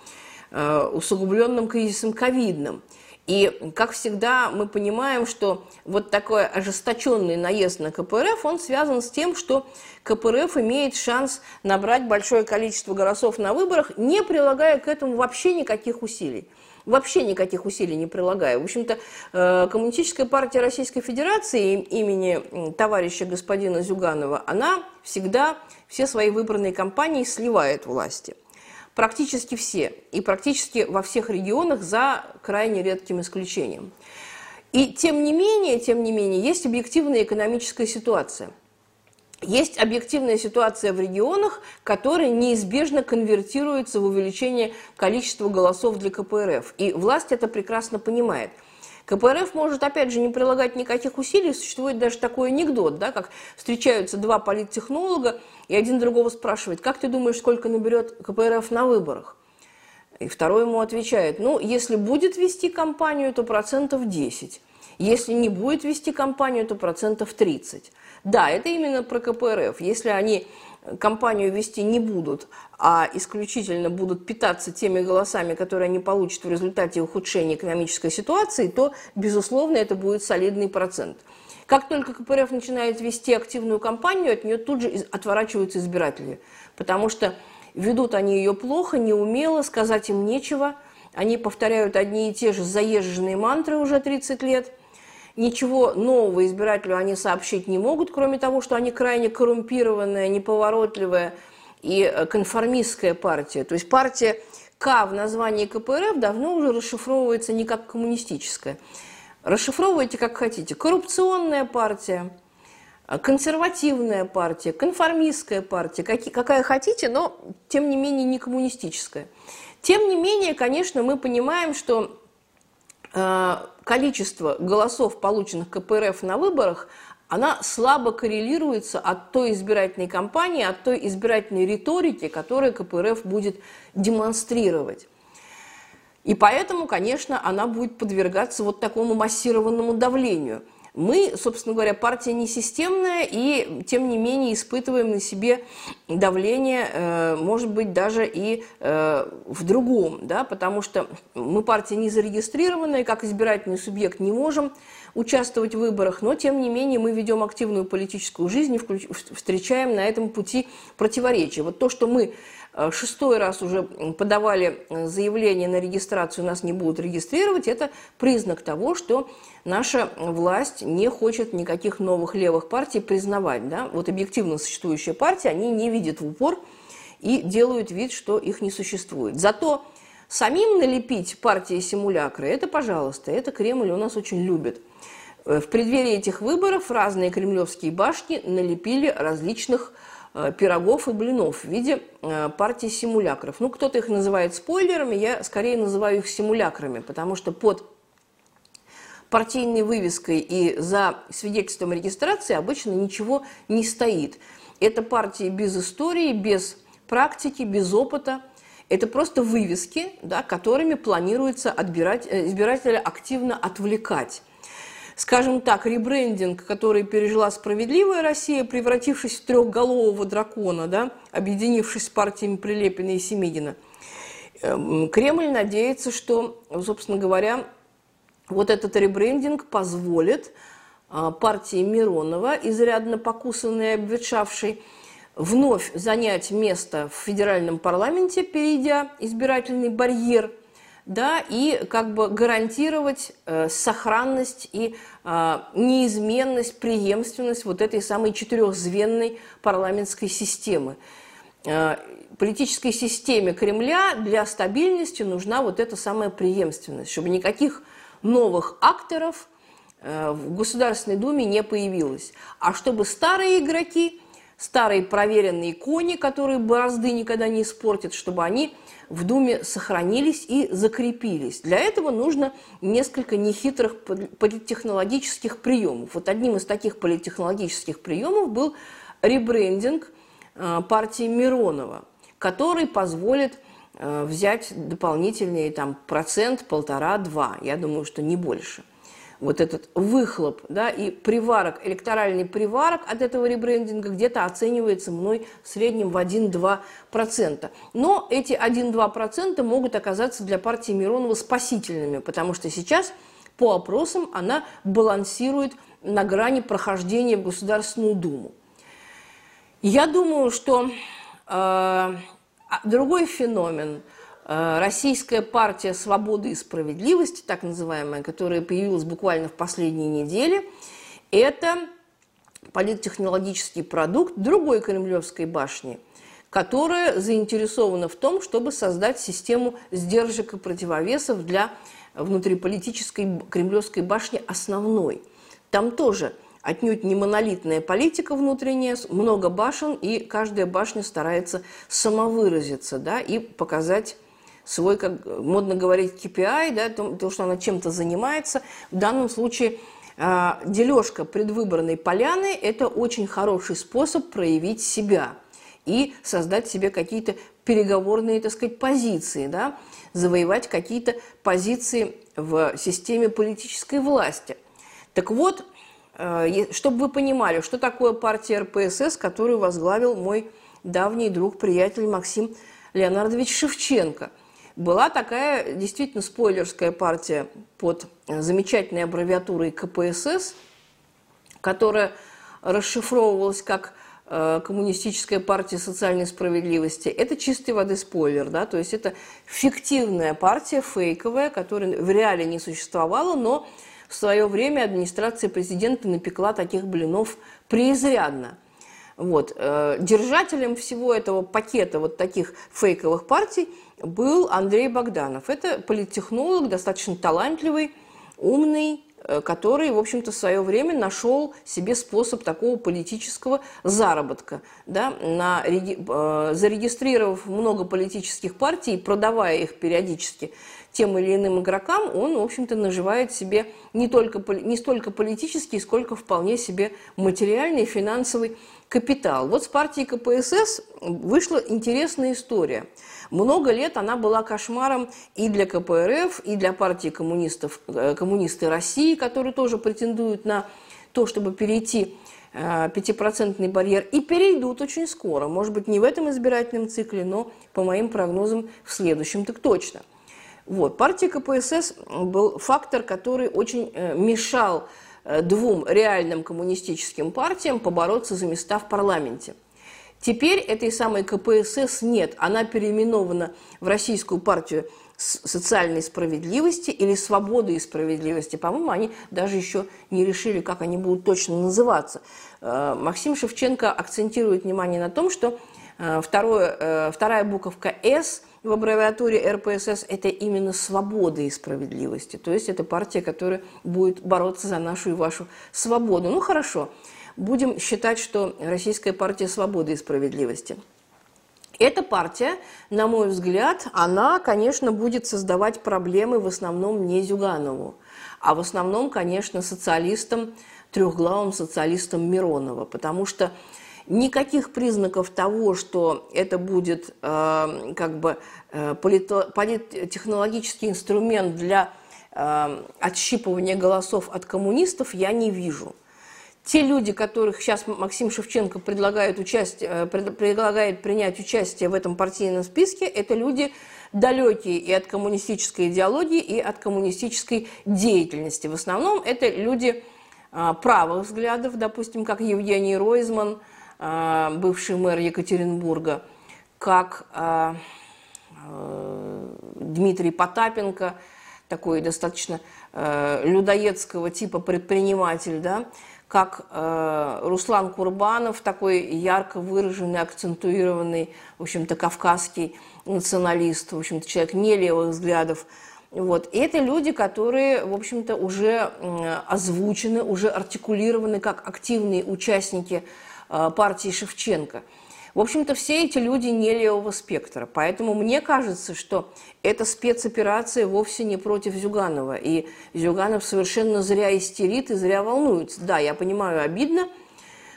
э, усугубленным кризисом ковидным. И, как всегда, мы понимаем, что вот такой ожесточенный наезд на КПРФ, он связан с тем, что КПРФ имеет шанс набрать большое количество голосов на выборах, не прилагая к этому вообще никаких усилий. Вообще никаких усилий не прилагая. В общем-то, э, Коммунистическая партия Российской Федерации имени товарища господина Зюганова, она всегда все свои выбранные кампании сливает власти практически все, и практически во всех регионах за крайне редким исключением. И тем не менее, тем не менее, есть объективная экономическая ситуация. Есть объективная ситуация в регионах, которая неизбежно конвертируется в увеличение количества голосов для КПРФ. И власть это прекрасно понимает – КПРФ может, опять же, не прилагать никаких усилий. Существует даже такой анекдот, да, как встречаются два политтехнолога, и один другого спрашивает, как ты думаешь, сколько наберет КПРФ на выборах? И второй ему отвечает, ну, если будет вести кампанию, то процентов 10. Если не будет вести кампанию, то процентов 30. Да, это именно про КПРФ. Если они кампанию вести не будут, а исключительно будут питаться теми голосами, которые они получат в результате ухудшения экономической ситуации, то, безусловно, это будет солидный процент. Как только КПРФ начинает вести активную кампанию, от нее тут же отворачиваются избиратели, потому что ведут они ее плохо, неумело, сказать им нечего, они повторяют одни и те же заезженные мантры уже 30 лет – Ничего нового избирателю они сообщить не могут, кроме того, что они крайне коррумпированная, неповоротливая и э, конформистская партия. То есть партия К в названии КПРФ давно уже расшифровывается не как коммунистическая. Расшифровывайте как хотите. Коррупционная партия, э, консервативная партия, конформистская партия, какая хотите, но тем не менее не коммунистическая. Тем не менее, конечно, мы понимаем, что Э, количество голосов, полученных КПРФ на выборах, она слабо коррелируется от той избирательной кампании, от той избирательной риторики, которую КПРФ будет демонстрировать. И поэтому, конечно, она будет подвергаться вот такому массированному давлению. Мы, собственно говоря, партия не системная, и тем не менее испытываем на себе давление, э, может быть, даже и э, в другом, да, потому что мы партия не зарегистрированная, как избирательный субъект не можем участвовать в выборах, но тем не менее мы ведем активную политическую жизнь и встречаем на этом пути противоречия. Вот то, что мы Э, шестой раз уже подавали э, заявление на регистрацию, нас не будут регистрировать, это признак того, что наша власть не хочет никаких новых левых партий признавать. Да? Вот объективно существующие партии, они не видят в упор и делают вид, что их не существует. Зато самим налепить партии симулякры, это, пожалуйста, это Кремль у нас очень любит. Э, в преддверии этих выборов разные кремлевские башни налепили различных Э, пирогов и блинов в виде э, партии симулякров. Ну, кто-то их называет спойлерами, я скорее называю их симулякрами, потому что под партийной вывеской и за свидетельством регистрации обычно ничего не стоит. Это партии без истории, без практики, без опыта. Это просто вывески, да, которыми планируется отбирать, избирателя активно отвлекать скажем так, ребрендинг, который пережила справедливая Россия, превратившись в трехголового дракона, да, объединившись с партиями Прилепина и Семигина, эм, Кремль надеется, что, собственно говоря, вот этот ребрендинг позволит а, партии Миронова, изрядно покусанной и обветшавшей, вновь занять место в федеральном парламенте, перейдя избирательный барьер – да, и как бы гарантировать э, сохранность и э, неизменность, преемственность вот этой самой четырехзвенной парламентской системы. Э, политической системе Кремля для стабильности нужна вот эта самая преемственность, чтобы никаких новых акторов э, в Государственной Думе не появилось. А чтобы старые игроки, старые проверенные кони, которые борозды никогда не испортят, чтобы они в Думе сохранились и закрепились. Для этого нужно несколько нехитрых политтехнологических приемов. Вот одним из таких политтехнологических приемов был ребрендинг э, партии Миронова, который позволит э, взять дополнительный там, процент, полтора, два. Я думаю, что не больше вот этот выхлоп, да, и приварок, электоральный приварок от этого ребрендинга где-то оценивается мной в среднем в 1-2%. Но эти 1-2% могут оказаться для партии Миронова спасительными, потому что сейчас по опросам она балансирует на грани прохождения в Государственную Думу. Я думаю, что э, другой феномен – российская партия «Свободы и справедливости», так называемая, которая появилась буквально в последние недели, это политтехнологический продукт другой Кремлевской башни, которая заинтересована в том, чтобы создать систему сдержек и противовесов для внутриполитической Кремлевской башни основной. Там тоже отнюдь не монолитная политика внутренняя, много башен, и каждая башня старается самовыразиться да, и показать свой, как модно говорить, KPI, да, то, то что она чем-то занимается. В данном случае э, дележка предвыборной поляны – это очень хороший способ проявить себя и создать себе какие-то переговорные, так сказать, позиции, да, завоевать какие-то позиции в системе политической власти. Так вот, э, чтобы вы понимали, что такое партия РПСС, которую возглавил мой давний друг, приятель Максим Леонардович Шевченко – была такая действительно спойлерская партия под замечательной аббревиатурой КПСС, которая расшифровывалась как э, Коммунистическая партия социальной справедливости. Это чистой воды спойлер, да, то есть это фиктивная партия, фейковая, которая в реале не существовала, но в свое время администрация президента напекла таких блинов преизрядно. Вот. Э, держателем всего этого пакета вот таких фейковых партий был Андрей Богданов. Это политтехнолог, достаточно талантливый, умный, э, который, в общем-то, в свое время нашел себе способ такого политического заработка, да, на, э, зарегистрировав много политических партий, продавая их периодически тем или иным игрокам, он, в общем-то, наживает себе не, только, не столько политический, сколько вполне себе материальный финансовый капитал. Вот с партией КПСС вышла интересная история. Много лет она была кошмаром и для КПРФ, и для партии коммунистов, э, коммунисты России, которые тоже претендуют на то, чтобы перейти э, пятипроцентный барьер, и перейдут очень скоро. Может быть, не в этом избирательном цикле, но, по моим прогнозам, в следующем так точно. Вот. Партия КПСС был фактор, который очень э, мешал двум реальным коммунистическим партиям побороться за места в парламенте. Теперь этой самой КПСС нет. Она переименована в Российскую партию социальной справедливости или свободы и справедливости. По-моему, они даже еще не решили, как они будут точно называться. Э, Максим Шевченко акцентирует внимание на том, что второе, вторая буковка «С» – в аббревиатуре РПСС это именно свобода и справедливости. То есть это партия, которая будет бороться за нашу и вашу свободу. Ну хорошо, будем считать, что Российская партия свободы и справедливости. Эта партия, на мой взгляд, она, конечно, будет создавать проблемы в основном не Зюганову, а в основном, конечно, социалистам, трехглавым социалистам Миронова, потому что никаких признаков того, что это будет э, как бы э, полито, политтехнологический инструмент для э, отщипывания голосов от коммунистов, я не вижу. Те люди, которых сейчас Максим Шевченко предлагает, участие, э, предлагает принять участие в этом партийном списке, это люди далекие и от коммунистической идеологии, и от коммунистической деятельности. В основном это люди э, правых взглядов, допустим, как Евгений Ройзман – а, бывший мэр Екатеринбурга, как Дмитрий Потапенко, такой достаточно людоедского типа предприниматель, да, как Руслан Курбанов, такой ярко выраженный, акцентуированный, в общем-то, кавказский националист, в общем-то, человек не левых взглядов. Вот. И это люди, которые, в общем-то, уже озвучены, уже артикулированы как активные участники Э, партии Шевченко. В общем-то, все эти люди не левого спектра. Поэтому мне кажется, что эта спецоперация вовсе не против Зюганова. И Зюганов совершенно зря истерит и зря волнуется. Да, я понимаю, обидно,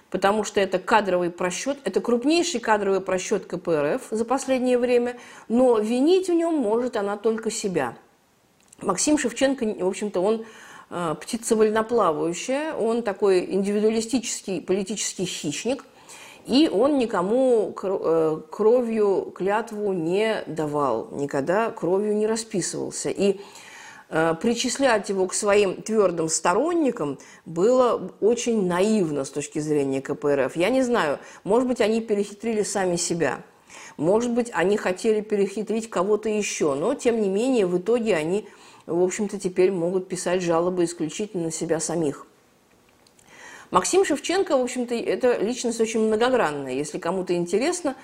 потому что это кадровый просчет, это крупнейший кадровый просчет КПРФ за последнее время, но винить в нем может она только себя. Максим Шевченко, в общем-то, он Э, птица вольноплавающая, он такой индивидуалистический политический хищник, и он никому э, кровью клятву не давал, никогда кровью не расписывался. И э, причислять его к своим твердым сторонникам было очень наивно с точки зрения КПРФ. Я не знаю, может быть, они перехитрили сами себя. Может быть, они хотели перехитрить кого-то еще, но, тем не менее, в итоге они в общем-то, теперь могут писать жалобы исключительно на себя самих. Максим Шевченко, в общем-то, это личность очень многогранная. Если кому-то интересно,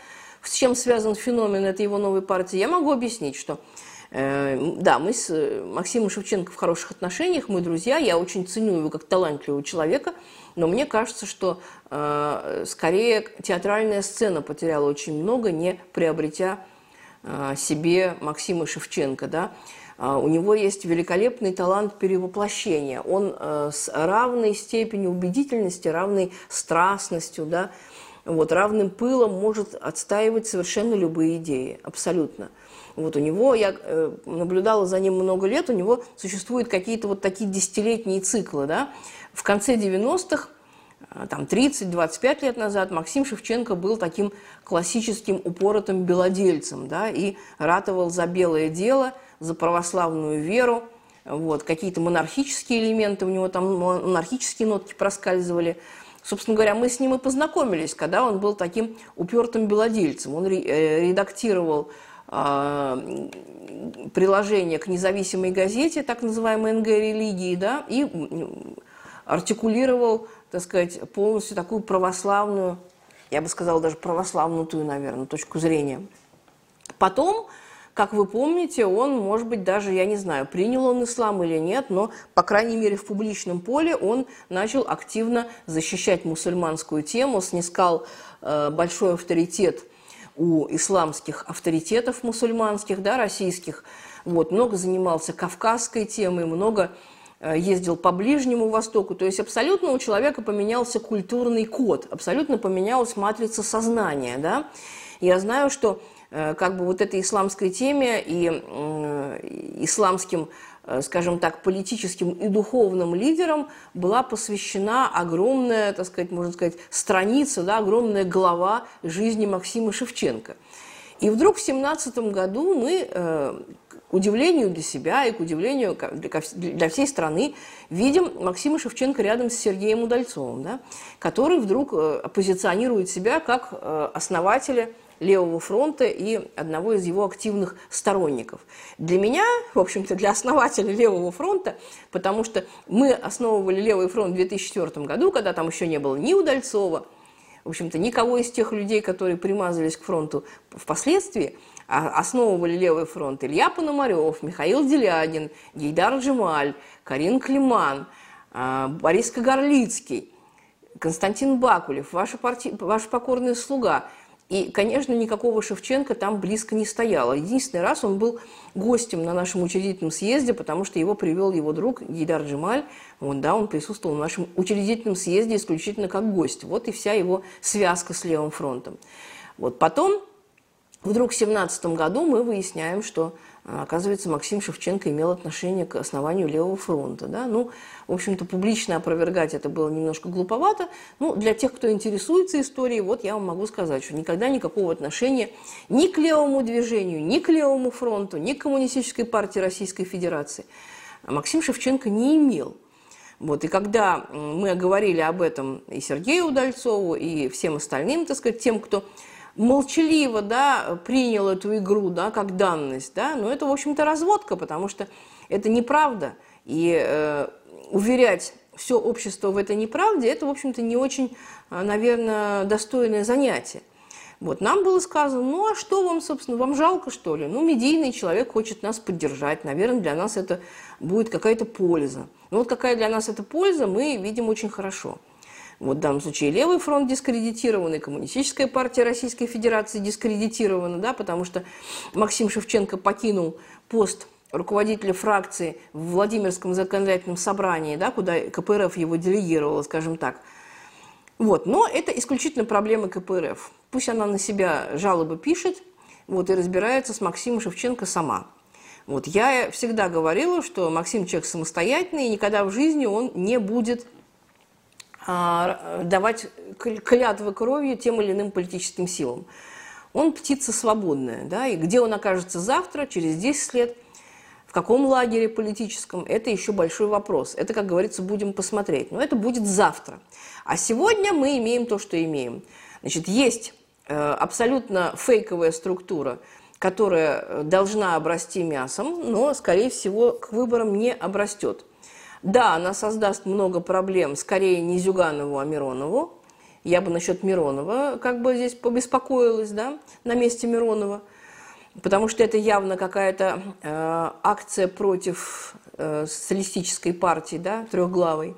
с чем связан феномен этой его новой партии, я могу объяснить, что э, да, мы с э, Максимом Шевченко в хороших отношениях, мы друзья, я очень ценю его как талантливого человека, но мне кажется, что э, скорее театральная сцена потеряла очень много, не приобретя э, себе Максима Шевченко, да. А, у него есть великолепный талант перевоплощения. Он э, с равной степенью убедительности, равной страстностью, да, вот, равным пылом может отстаивать совершенно любые идеи, абсолютно. Вот у него, я э, наблюдала за ним много лет, у него существуют какие-то вот такие десятилетние циклы, да. В конце 90-х, э, там 30-25 лет назад Максим Шевченко был таким классическим упоротым белодельцем, да, и ратовал за белое дело – за православную веру. Вот, какие-то монархические элементы, у него там монархические нотки проскальзывали. Собственно говоря, мы с ним и познакомились, когда он был таким упертым белодельцем. Он э, редактировал э, приложение к независимой газете, так называемой НГ религии, да, и артикулировал, так сказать, полностью такую православную, я бы сказала, даже православнутую, наверное, точку зрения. Потом как вы помните, он, может быть, даже, я не знаю, принял он ислам или нет, но, по крайней мере, в публичном поле он начал активно защищать мусульманскую тему, снискал э, большой авторитет у исламских авторитетов мусульманских, да, российских, вот, много занимался кавказской темой, много э, ездил по Ближнему Востоку. То есть абсолютно у человека поменялся культурный код, абсолютно поменялась матрица сознания. Да? Я знаю, что как бы вот этой исламской теме и исламским Э, скажем так, политическим и духовным лидерам была посвящена огромная, так сказать, можно сказать, страница, да, огромная глава жизни Максима Шевченко. И вдруг в семнадцатом году мы, э, к удивлению для себя и к удивлению для всей страны, видим Максима Шевченко рядом с Сергеем Удальцовым, да, который вдруг э, позиционирует себя как основателя Левого фронта и одного из его активных сторонников. Для меня, в общем-то, для основателя Левого фронта, потому что мы основывали Левый фронт в 2004 году, когда там еще не было ни Удальцова, в общем-то, никого из тех людей, которые примазались к фронту впоследствии, а основывали Левый фронт Илья Пономарев, Михаил Делягин, Гейдар Джемаль, Карин Климан, а, Борис Кагарлицкий, Константин Бакулев, ваш, парти... ваш покорный слуга – и, конечно, никакого Шевченко там близко не стояло. Единственный раз он был гостем на нашем учредительном съезде, потому что его привел его друг Гидар Джемаль. Он, да, он присутствовал на нашем учредительном съезде исключительно как гость. Вот и вся его связка с Левым фронтом. Вот потом, вдруг в 17 году мы выясняем, что оказывается, Максим Шевченко имел отношение к основанию Левого фронта. Да? Ну, в общем-то, публично опровергать это было немножко глуповато. Ну, для тех, кто интересуется историей, вот я вам могу сказать, что никогда никакого отношения ни к левому движению, ни к Левому фронту, ни к Коммунистической партии Российской Федерации Максим Шевченко не имел. Вот, и когда мы говорили об этом и Сергею Удальцову, и всем остальным, так сказать, тем, кто молчаливо да, принял эту игру да, как данность, да, но это, в общем-то, разводка, потому что это неправда. И э, уверять все общество в этой неправде, это, в общем-то, не очень, э, наверное, достойное занятие. Вот, нам было сказано, ну а что вам, собственно, вам жалко, что ли? Ну, медийный человек хочет нас поддержать, наверное, для нас это будет какая-то польза. Ну вот какая для нас эта польза, мы видим очень хорошо – вот в данном случае левый фронт дискредитирован, и коммунистическая партия Российской Федерации дискредитирована, да, потому что Максим Шевченко покинул пост руководителя фракции в Владимирском законодательном собрании, да, куда КПРФ его делегировала, скажем так. Вот. Но это исключительно проблема КПРФ. Пусть она на себя жалобы пишет вот, и разбирается с Максимом Шевченко сама. Вот. Я всегда говорила, что Максим человек самостоятельный, и никогда в жизни он не будет давать клятвы кровью тем или иным политическим силам. Он птица свободная, да, и где он окажется завтра, через 10 лет, в каком лагере политическом, это еще большой вопрос. Это, как говорится, будем посмотреть. Но это будет завтра. А сегодня мы имеем то, что имеем. Значит, есть э, абсолютно фейковая структура, которая должна обрасти мясом, но, скорее всего, к выборам не обрастет. Да, она создаст много проблем, скорее не Зюганову, а Миронову. Я бы насчет Миронова как бы здесь побеспокоилась, да, на месте Миронова. Потому что это явно какая-то э, акция против э, социалистической партии, да, трехглавой.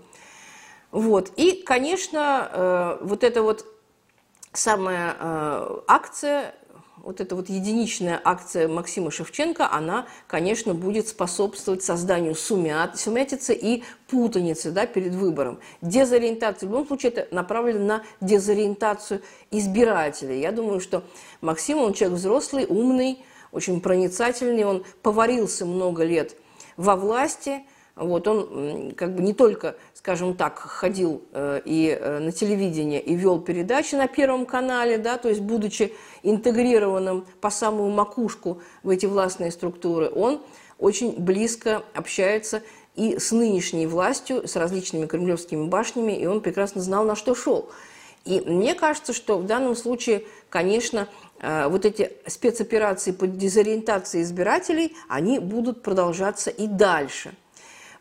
Вот. И, конечно, э, вот эта вот самая э, акция вот эта вот единичная акция Максима Шевченко, она, конечно, будет способствовать созданию сумят, сумятицы и путаницы да, перед выбором. Дезориентация, в любом случае, это направлено на дезориентацию избирателей. Я думаю, что Максим, он человек взрослый, умный, очень проницательный, он поварился много лет во власти, вот он как бы не только, скажем так, ходил э, и э, на телевидение и вел передачи на Первом канале, да, то есть будучи интегрированным по самую макушку в эти властные структуры, он очень близко общается и с нынешней властью, с различными кремлевскими башнями, и он прекрасно знал, на что шел. И мне кажется, что в данном случае, конечно, э, вот эти спецоперации по дезориентации избирателей, они будут продолжаться и дальше –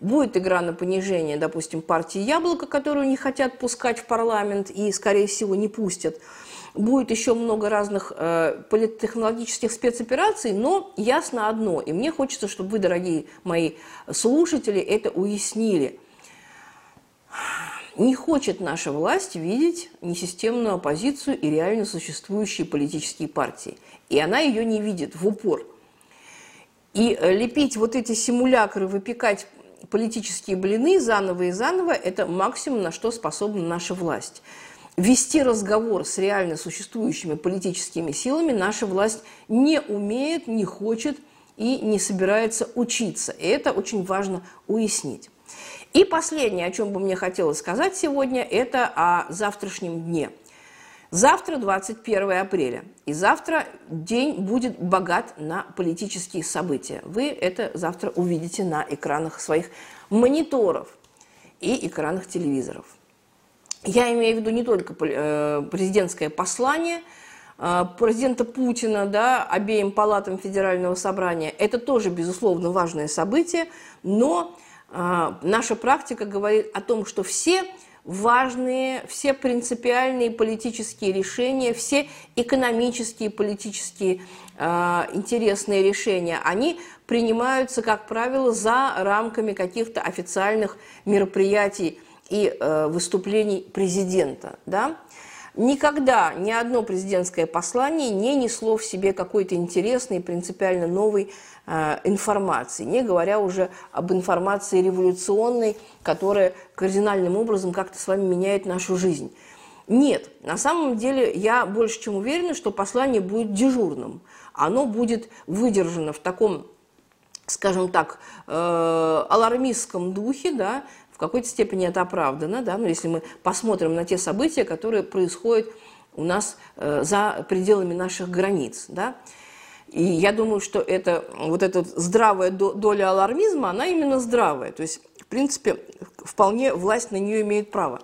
Будет игра на понижение, допустим, партии «Яблоко», которую не хотят пускать в парламент и, скорее всего, не пустят. Будет еще много разных э, политтехнологических спецопераций, но ясно одно, и мне хочется, чтобы вы, дорогие мои слушатели, это уяснили. Не хочет наша власть видеть несистемную оппозицию и реально существующие политические партии. И она ее не видит в упор. И э, лепить вот эти симулякры, выпекать политические блины заново и заново – это максимум, на что способна наша власть. Вести разговор с реально существующими политическими силами наша власть не умеет, не хочет и не собирается учиться. И это очень важно уяснить. И последнее, о чем бы мне хотелось сказать сегодня, это о завтрашнем дне. Завтра 21 апреля, и завтра день будет богат на политические события. Вы это завтра увидите на экранах своих мониторов и экранах телевизоров. Я имею в виду не только э, президентское послание э, президента Путина да, обеим палатам Федерального собрания. Это тоже, безусловно, важное событие, но а, наша практика говорит о том, что все важные, все принципиальные политические решения, все экономические, политические э, интересные решения, они принимаются, как правило, за рамками каких-то официальных мероприятий и э, выступлений президента. Да? Никогда ни одно президентское послание не несло в себе какой-то интересный, принципиально новый информации, не говоря уже об информации революционной, которая кардинальным образом как-то с вами меняет нашу жизнь. Нет, на самом деле я больше чем уверена, что послание будет дежурным. Оно будет выдержано в таком, скажем так, э, алармистском духе, да, в какой-то степени это оправдано, да, но если мы посмотрим на те события, которые происходят у нас э, за пределами наших границ, да, и я думаю, что это, вот эта здравая доля алармизма, она именно здравая. То есть, в принципе, вполне власть на нее имеет право.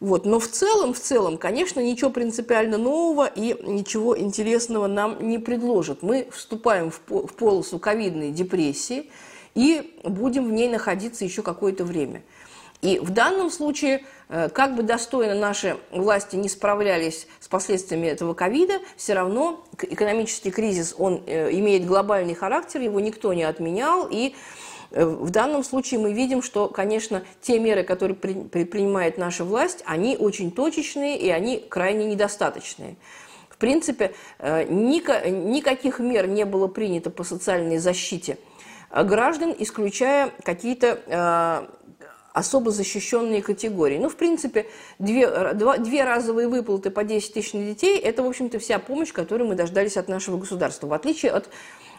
Вот. Но в целом, в целом, конечно, ничего принципиально нового и ничего интересного нам не предложат. Мы вступаем в полосу ковидной депрессии и будем в ней находиться еще какое-то время. И в данном случае, как бы достойно наши власти не справлялись с последствиями этого ковида, все равно экономический кризис, он э, имеет глобальный характер, его никто не отменял, и э, в данном случае мы видим, что, конечно, те меры, которые предпринимает наша власть, они очень точечные и они крайне недостаточные. В принципе, никаких мер не было принято по социальной защите граждан, исключая какие-то особо защищенные категории. Ну, в принципе, две, два, две разовые выплаты по 10 тысяч на детей – это, в общем-то, вся помощь, которую мы дождались от нашего государства. В отличие от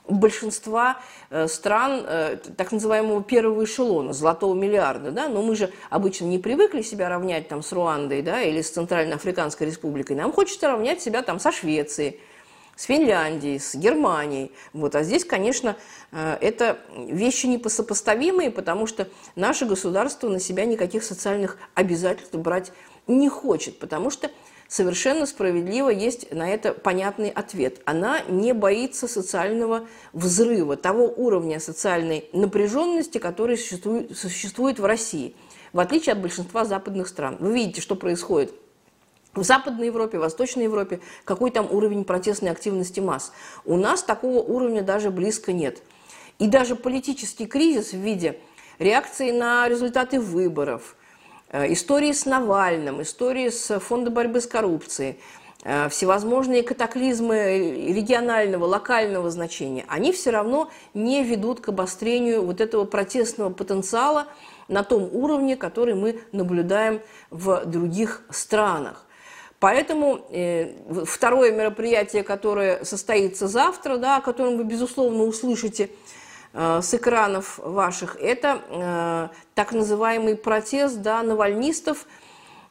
большинства э, стран э, так называемого первого эшелона, золотого миллиарда, да, но мы же обычно не привыкли себя равнять там с Руандой, да, или с Центральноафриканской республикой, нам хочется равнять себя там со Швецией, с Финляндией, с Германией. Вот. А здесь, конечно, э, это вещи непосопоставимые, потому что наше государство на себя никаких социальных обязательств брать не хочет, потому что совершенно справедливо есть на это понятный ответ. Она не боится социального взрыва, того уровня социальной напряженности, который существует, существует в России, в отличие от большинства западных стран. Вы видите, что происходит – в Западной Европе, Восточной Европе какой там уровень протестной активности масс. У нас такого уровня даже близко нет. И даже политический кризис в виде реакции на результаты выборов, э, истории с Навальным, истории с Фондом борьбы с коррупцией, э, всевозможные катаклизмы регионального, локального значения, они все равно не ведут к обострению вот этого протестного потенциала на том уровне, который мы наблюдаем в других странах. Поэтому э, второе мероприятие, которое состоится завтра, да, о котором вы, безусловно, услышите э, с экранов ваших, это э, так называемый протест да, навальнистов.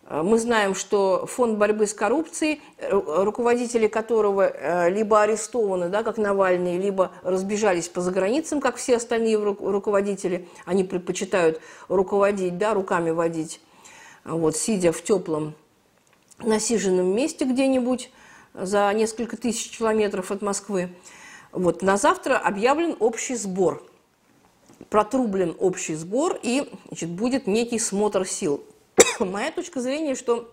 Э, мы знаем, что фонд борьбы с коррупцией, э, руководители которого э, либо арестованы, да, как Навальный, либо разбежались по заграницам, как все остальные руководители, они предпочитают руководить, да, руками водить, вот, сидя в теплом насиженном месте где-нибудь за несколько тысяч километров от Москвы. Вот на завтра объявлен общий сбор, протрублен общий сбор и значит, будет некий смотр сил. Моя точка зрения, что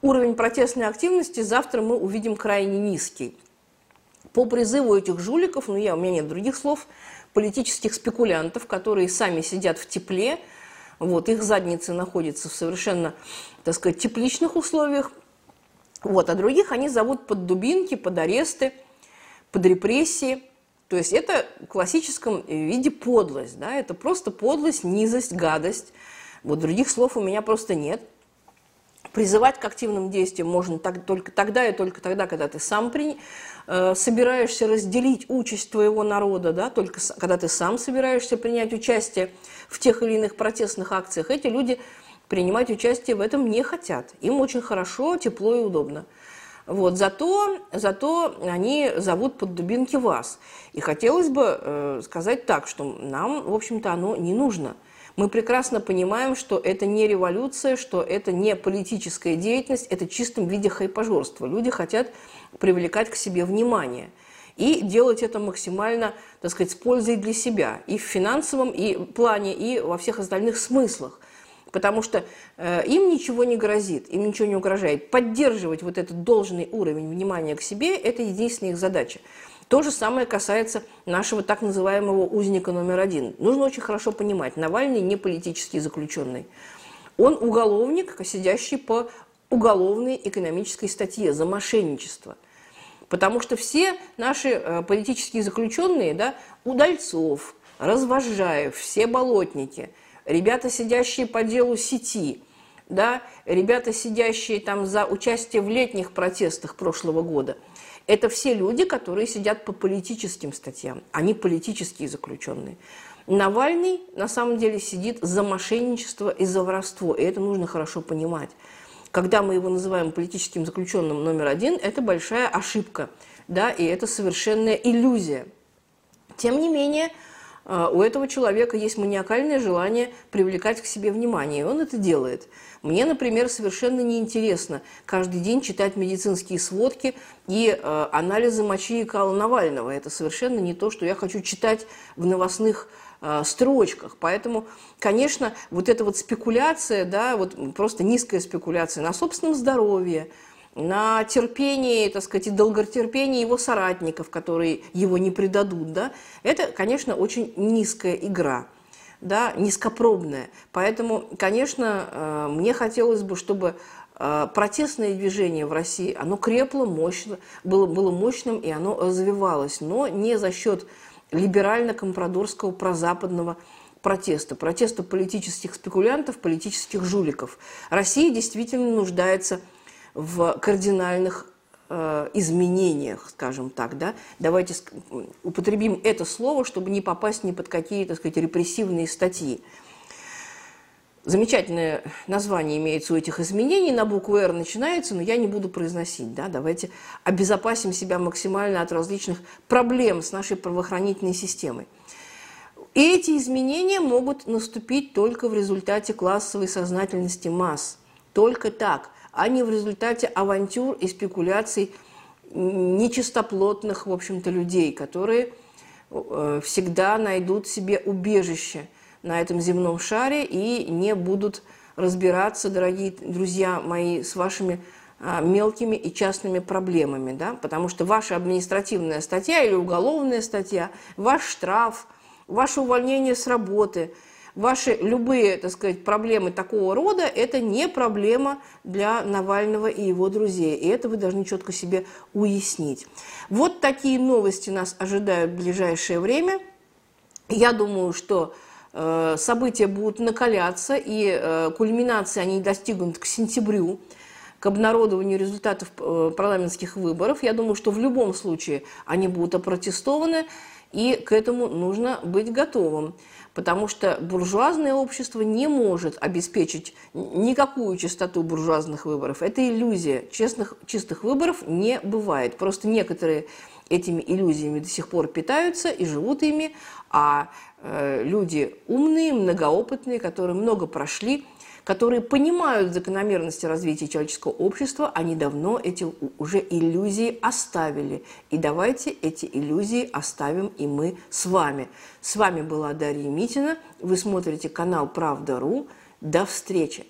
уровень протестной активности завтра мы увидим крайне низкий. По призыву этих жуликов, ну я, у меня нет других слов, политических спекулянтов, которые сами сидят в тепле, вот, их задницы находятся в совершенно, так сказать, тепличных условиях. Вот, а других они зовут под дубинки, под аресты, под репрессии. То есть это в классическом виде подлость, да, это просто подлость, низость, гадость. Вот других слов у меня просто нет. Призывать к активным действиям можно так, только тогда и только тогда, когда ты сам при, э, собираешься разделить участь твоего народа, да, только когда ты сам собираешься принять участие в тех или иных протестных акциях. Эти люди принимать участие в этом не хотят. Им очень хорошо, тепло и удобно. Вот, зато, зато они зовут под дубинки вас. И хотелось бы э, сказать так, что нам, в общем-то, оно не нужно – мы прекрасно понимаем, что это не революция, что это не политическая деятельность, это в чистом виде хайпажорство. Люди хотят привлекать к себе внимание и делать это максимально, так сказать, с пользой для себя и в финансовом и плане, и во всех остальных смыслах. Потому что э, им ничего не грозит, им ничего не угрожает. Поддерживать вот этот должный уровень внимания к себе – это единственная их задача. То же самое касается нашего так называемого узника номер один. Нужно очень хорошо понимать, Навальный не политический заключенный. Он уголовник, сидящий по уголовной экономической статье за мошенничество. Потому что все наши э, политические заключенные, да, Удальцов, Развожаев, все болотники, ребята, сидящие по делу сети, да, ребята, сидящие там за участие в летних протестах прошлого года – это все люди, которые сидят по политическим статьям. Они политические заключенные. Навальный на самом деле сидит за мошенничество и за воровство, и это нужно хорошо понимать. Когда мы его называем политическим заключенным номер один, это большая ошибка, да, и это совершенная иллюзия. Тем не менее, э, у этого человека есть маниакальное желание привлекать к себе внимание, и он это делает – мне, например, совершенно неинтересно каждый день читать медицинские сводки и э, анализы мочи и кала Навального. Это совершенно не то, что я хочу читать в новостных э, строчках. Поэтому, конечно, вот эта вот спекуляция, да, вот просто низкая спекуляция на собственном здоровье, на терпении, так сказать, и долготерпении его соратников, которые его не предадут, да, это, конечно, очень низкая игра да, низкопробная. Поэтому, конечно, э, мне хотелось бы, чтобы э, протестное движение в России, оно крепло, мощно, было, было мощным и оно развивалось, но не за счет либерально-компрадорского прозападного протеста, протеста политических спекулянтов, политических жуликов. Россия действительно нуждается в кардинальных Э, изменениях, скажем так, да, давайте употребим это слово, чтобы не попасть ни под какие, так сказать, репрессивные статьи. Замечательное название имеется у этих изменений, на букву «Р» начинается, но я не буду произносить. Да? Давайте обезопасим себя максимально от различных проблем с нашей правоохранительной системой. И эти изменения могут наступить только в результате классовой сознательности масс. Только так – а не в результате авантюр и спекуляций нечистоплотных, в общем-то, людей, которые э, всегда найдут себе убежище на этом земном шаре и не будут разбираться, дорогие друзья мои, с вашими а, мелкими и частными проблемами, да? потому что ваша административная статья или уголовная статья, ваш штраф, ваше увольнение с работы – Ваши любые, так сказать, проблемы такого рода – это не проблема для Навального и его друзей. И это вы должны четко себе уяснить. Вот такие новости нас ожидают в ближайшее время. Я думаю, что события будут накаляться, и э, кульминации они достигнут к сентябрю к обнародованию результатов э, парламентских выборов. Я думаю, что в любом случае они будут опротестованы, и к этому нужно быть готовым потому что буржуазное общество не может обеспечить никакую чистоту буржуазных выборов. Это иллюзия. Честных, чистых выборов не бывает. Просто некоторые этими иллюзиями до сих пор питаются и живут ими, а э, люди умные, многоопытные, которые много прошли, которые понимают закономерности развития человеческого общества, они давно эти уже иллюзии оставили. И давайте эти иллюзии оставим и мы с вами. С вами была Дарья Митина. Вы смотрите канал «Правда.ру». До встречи!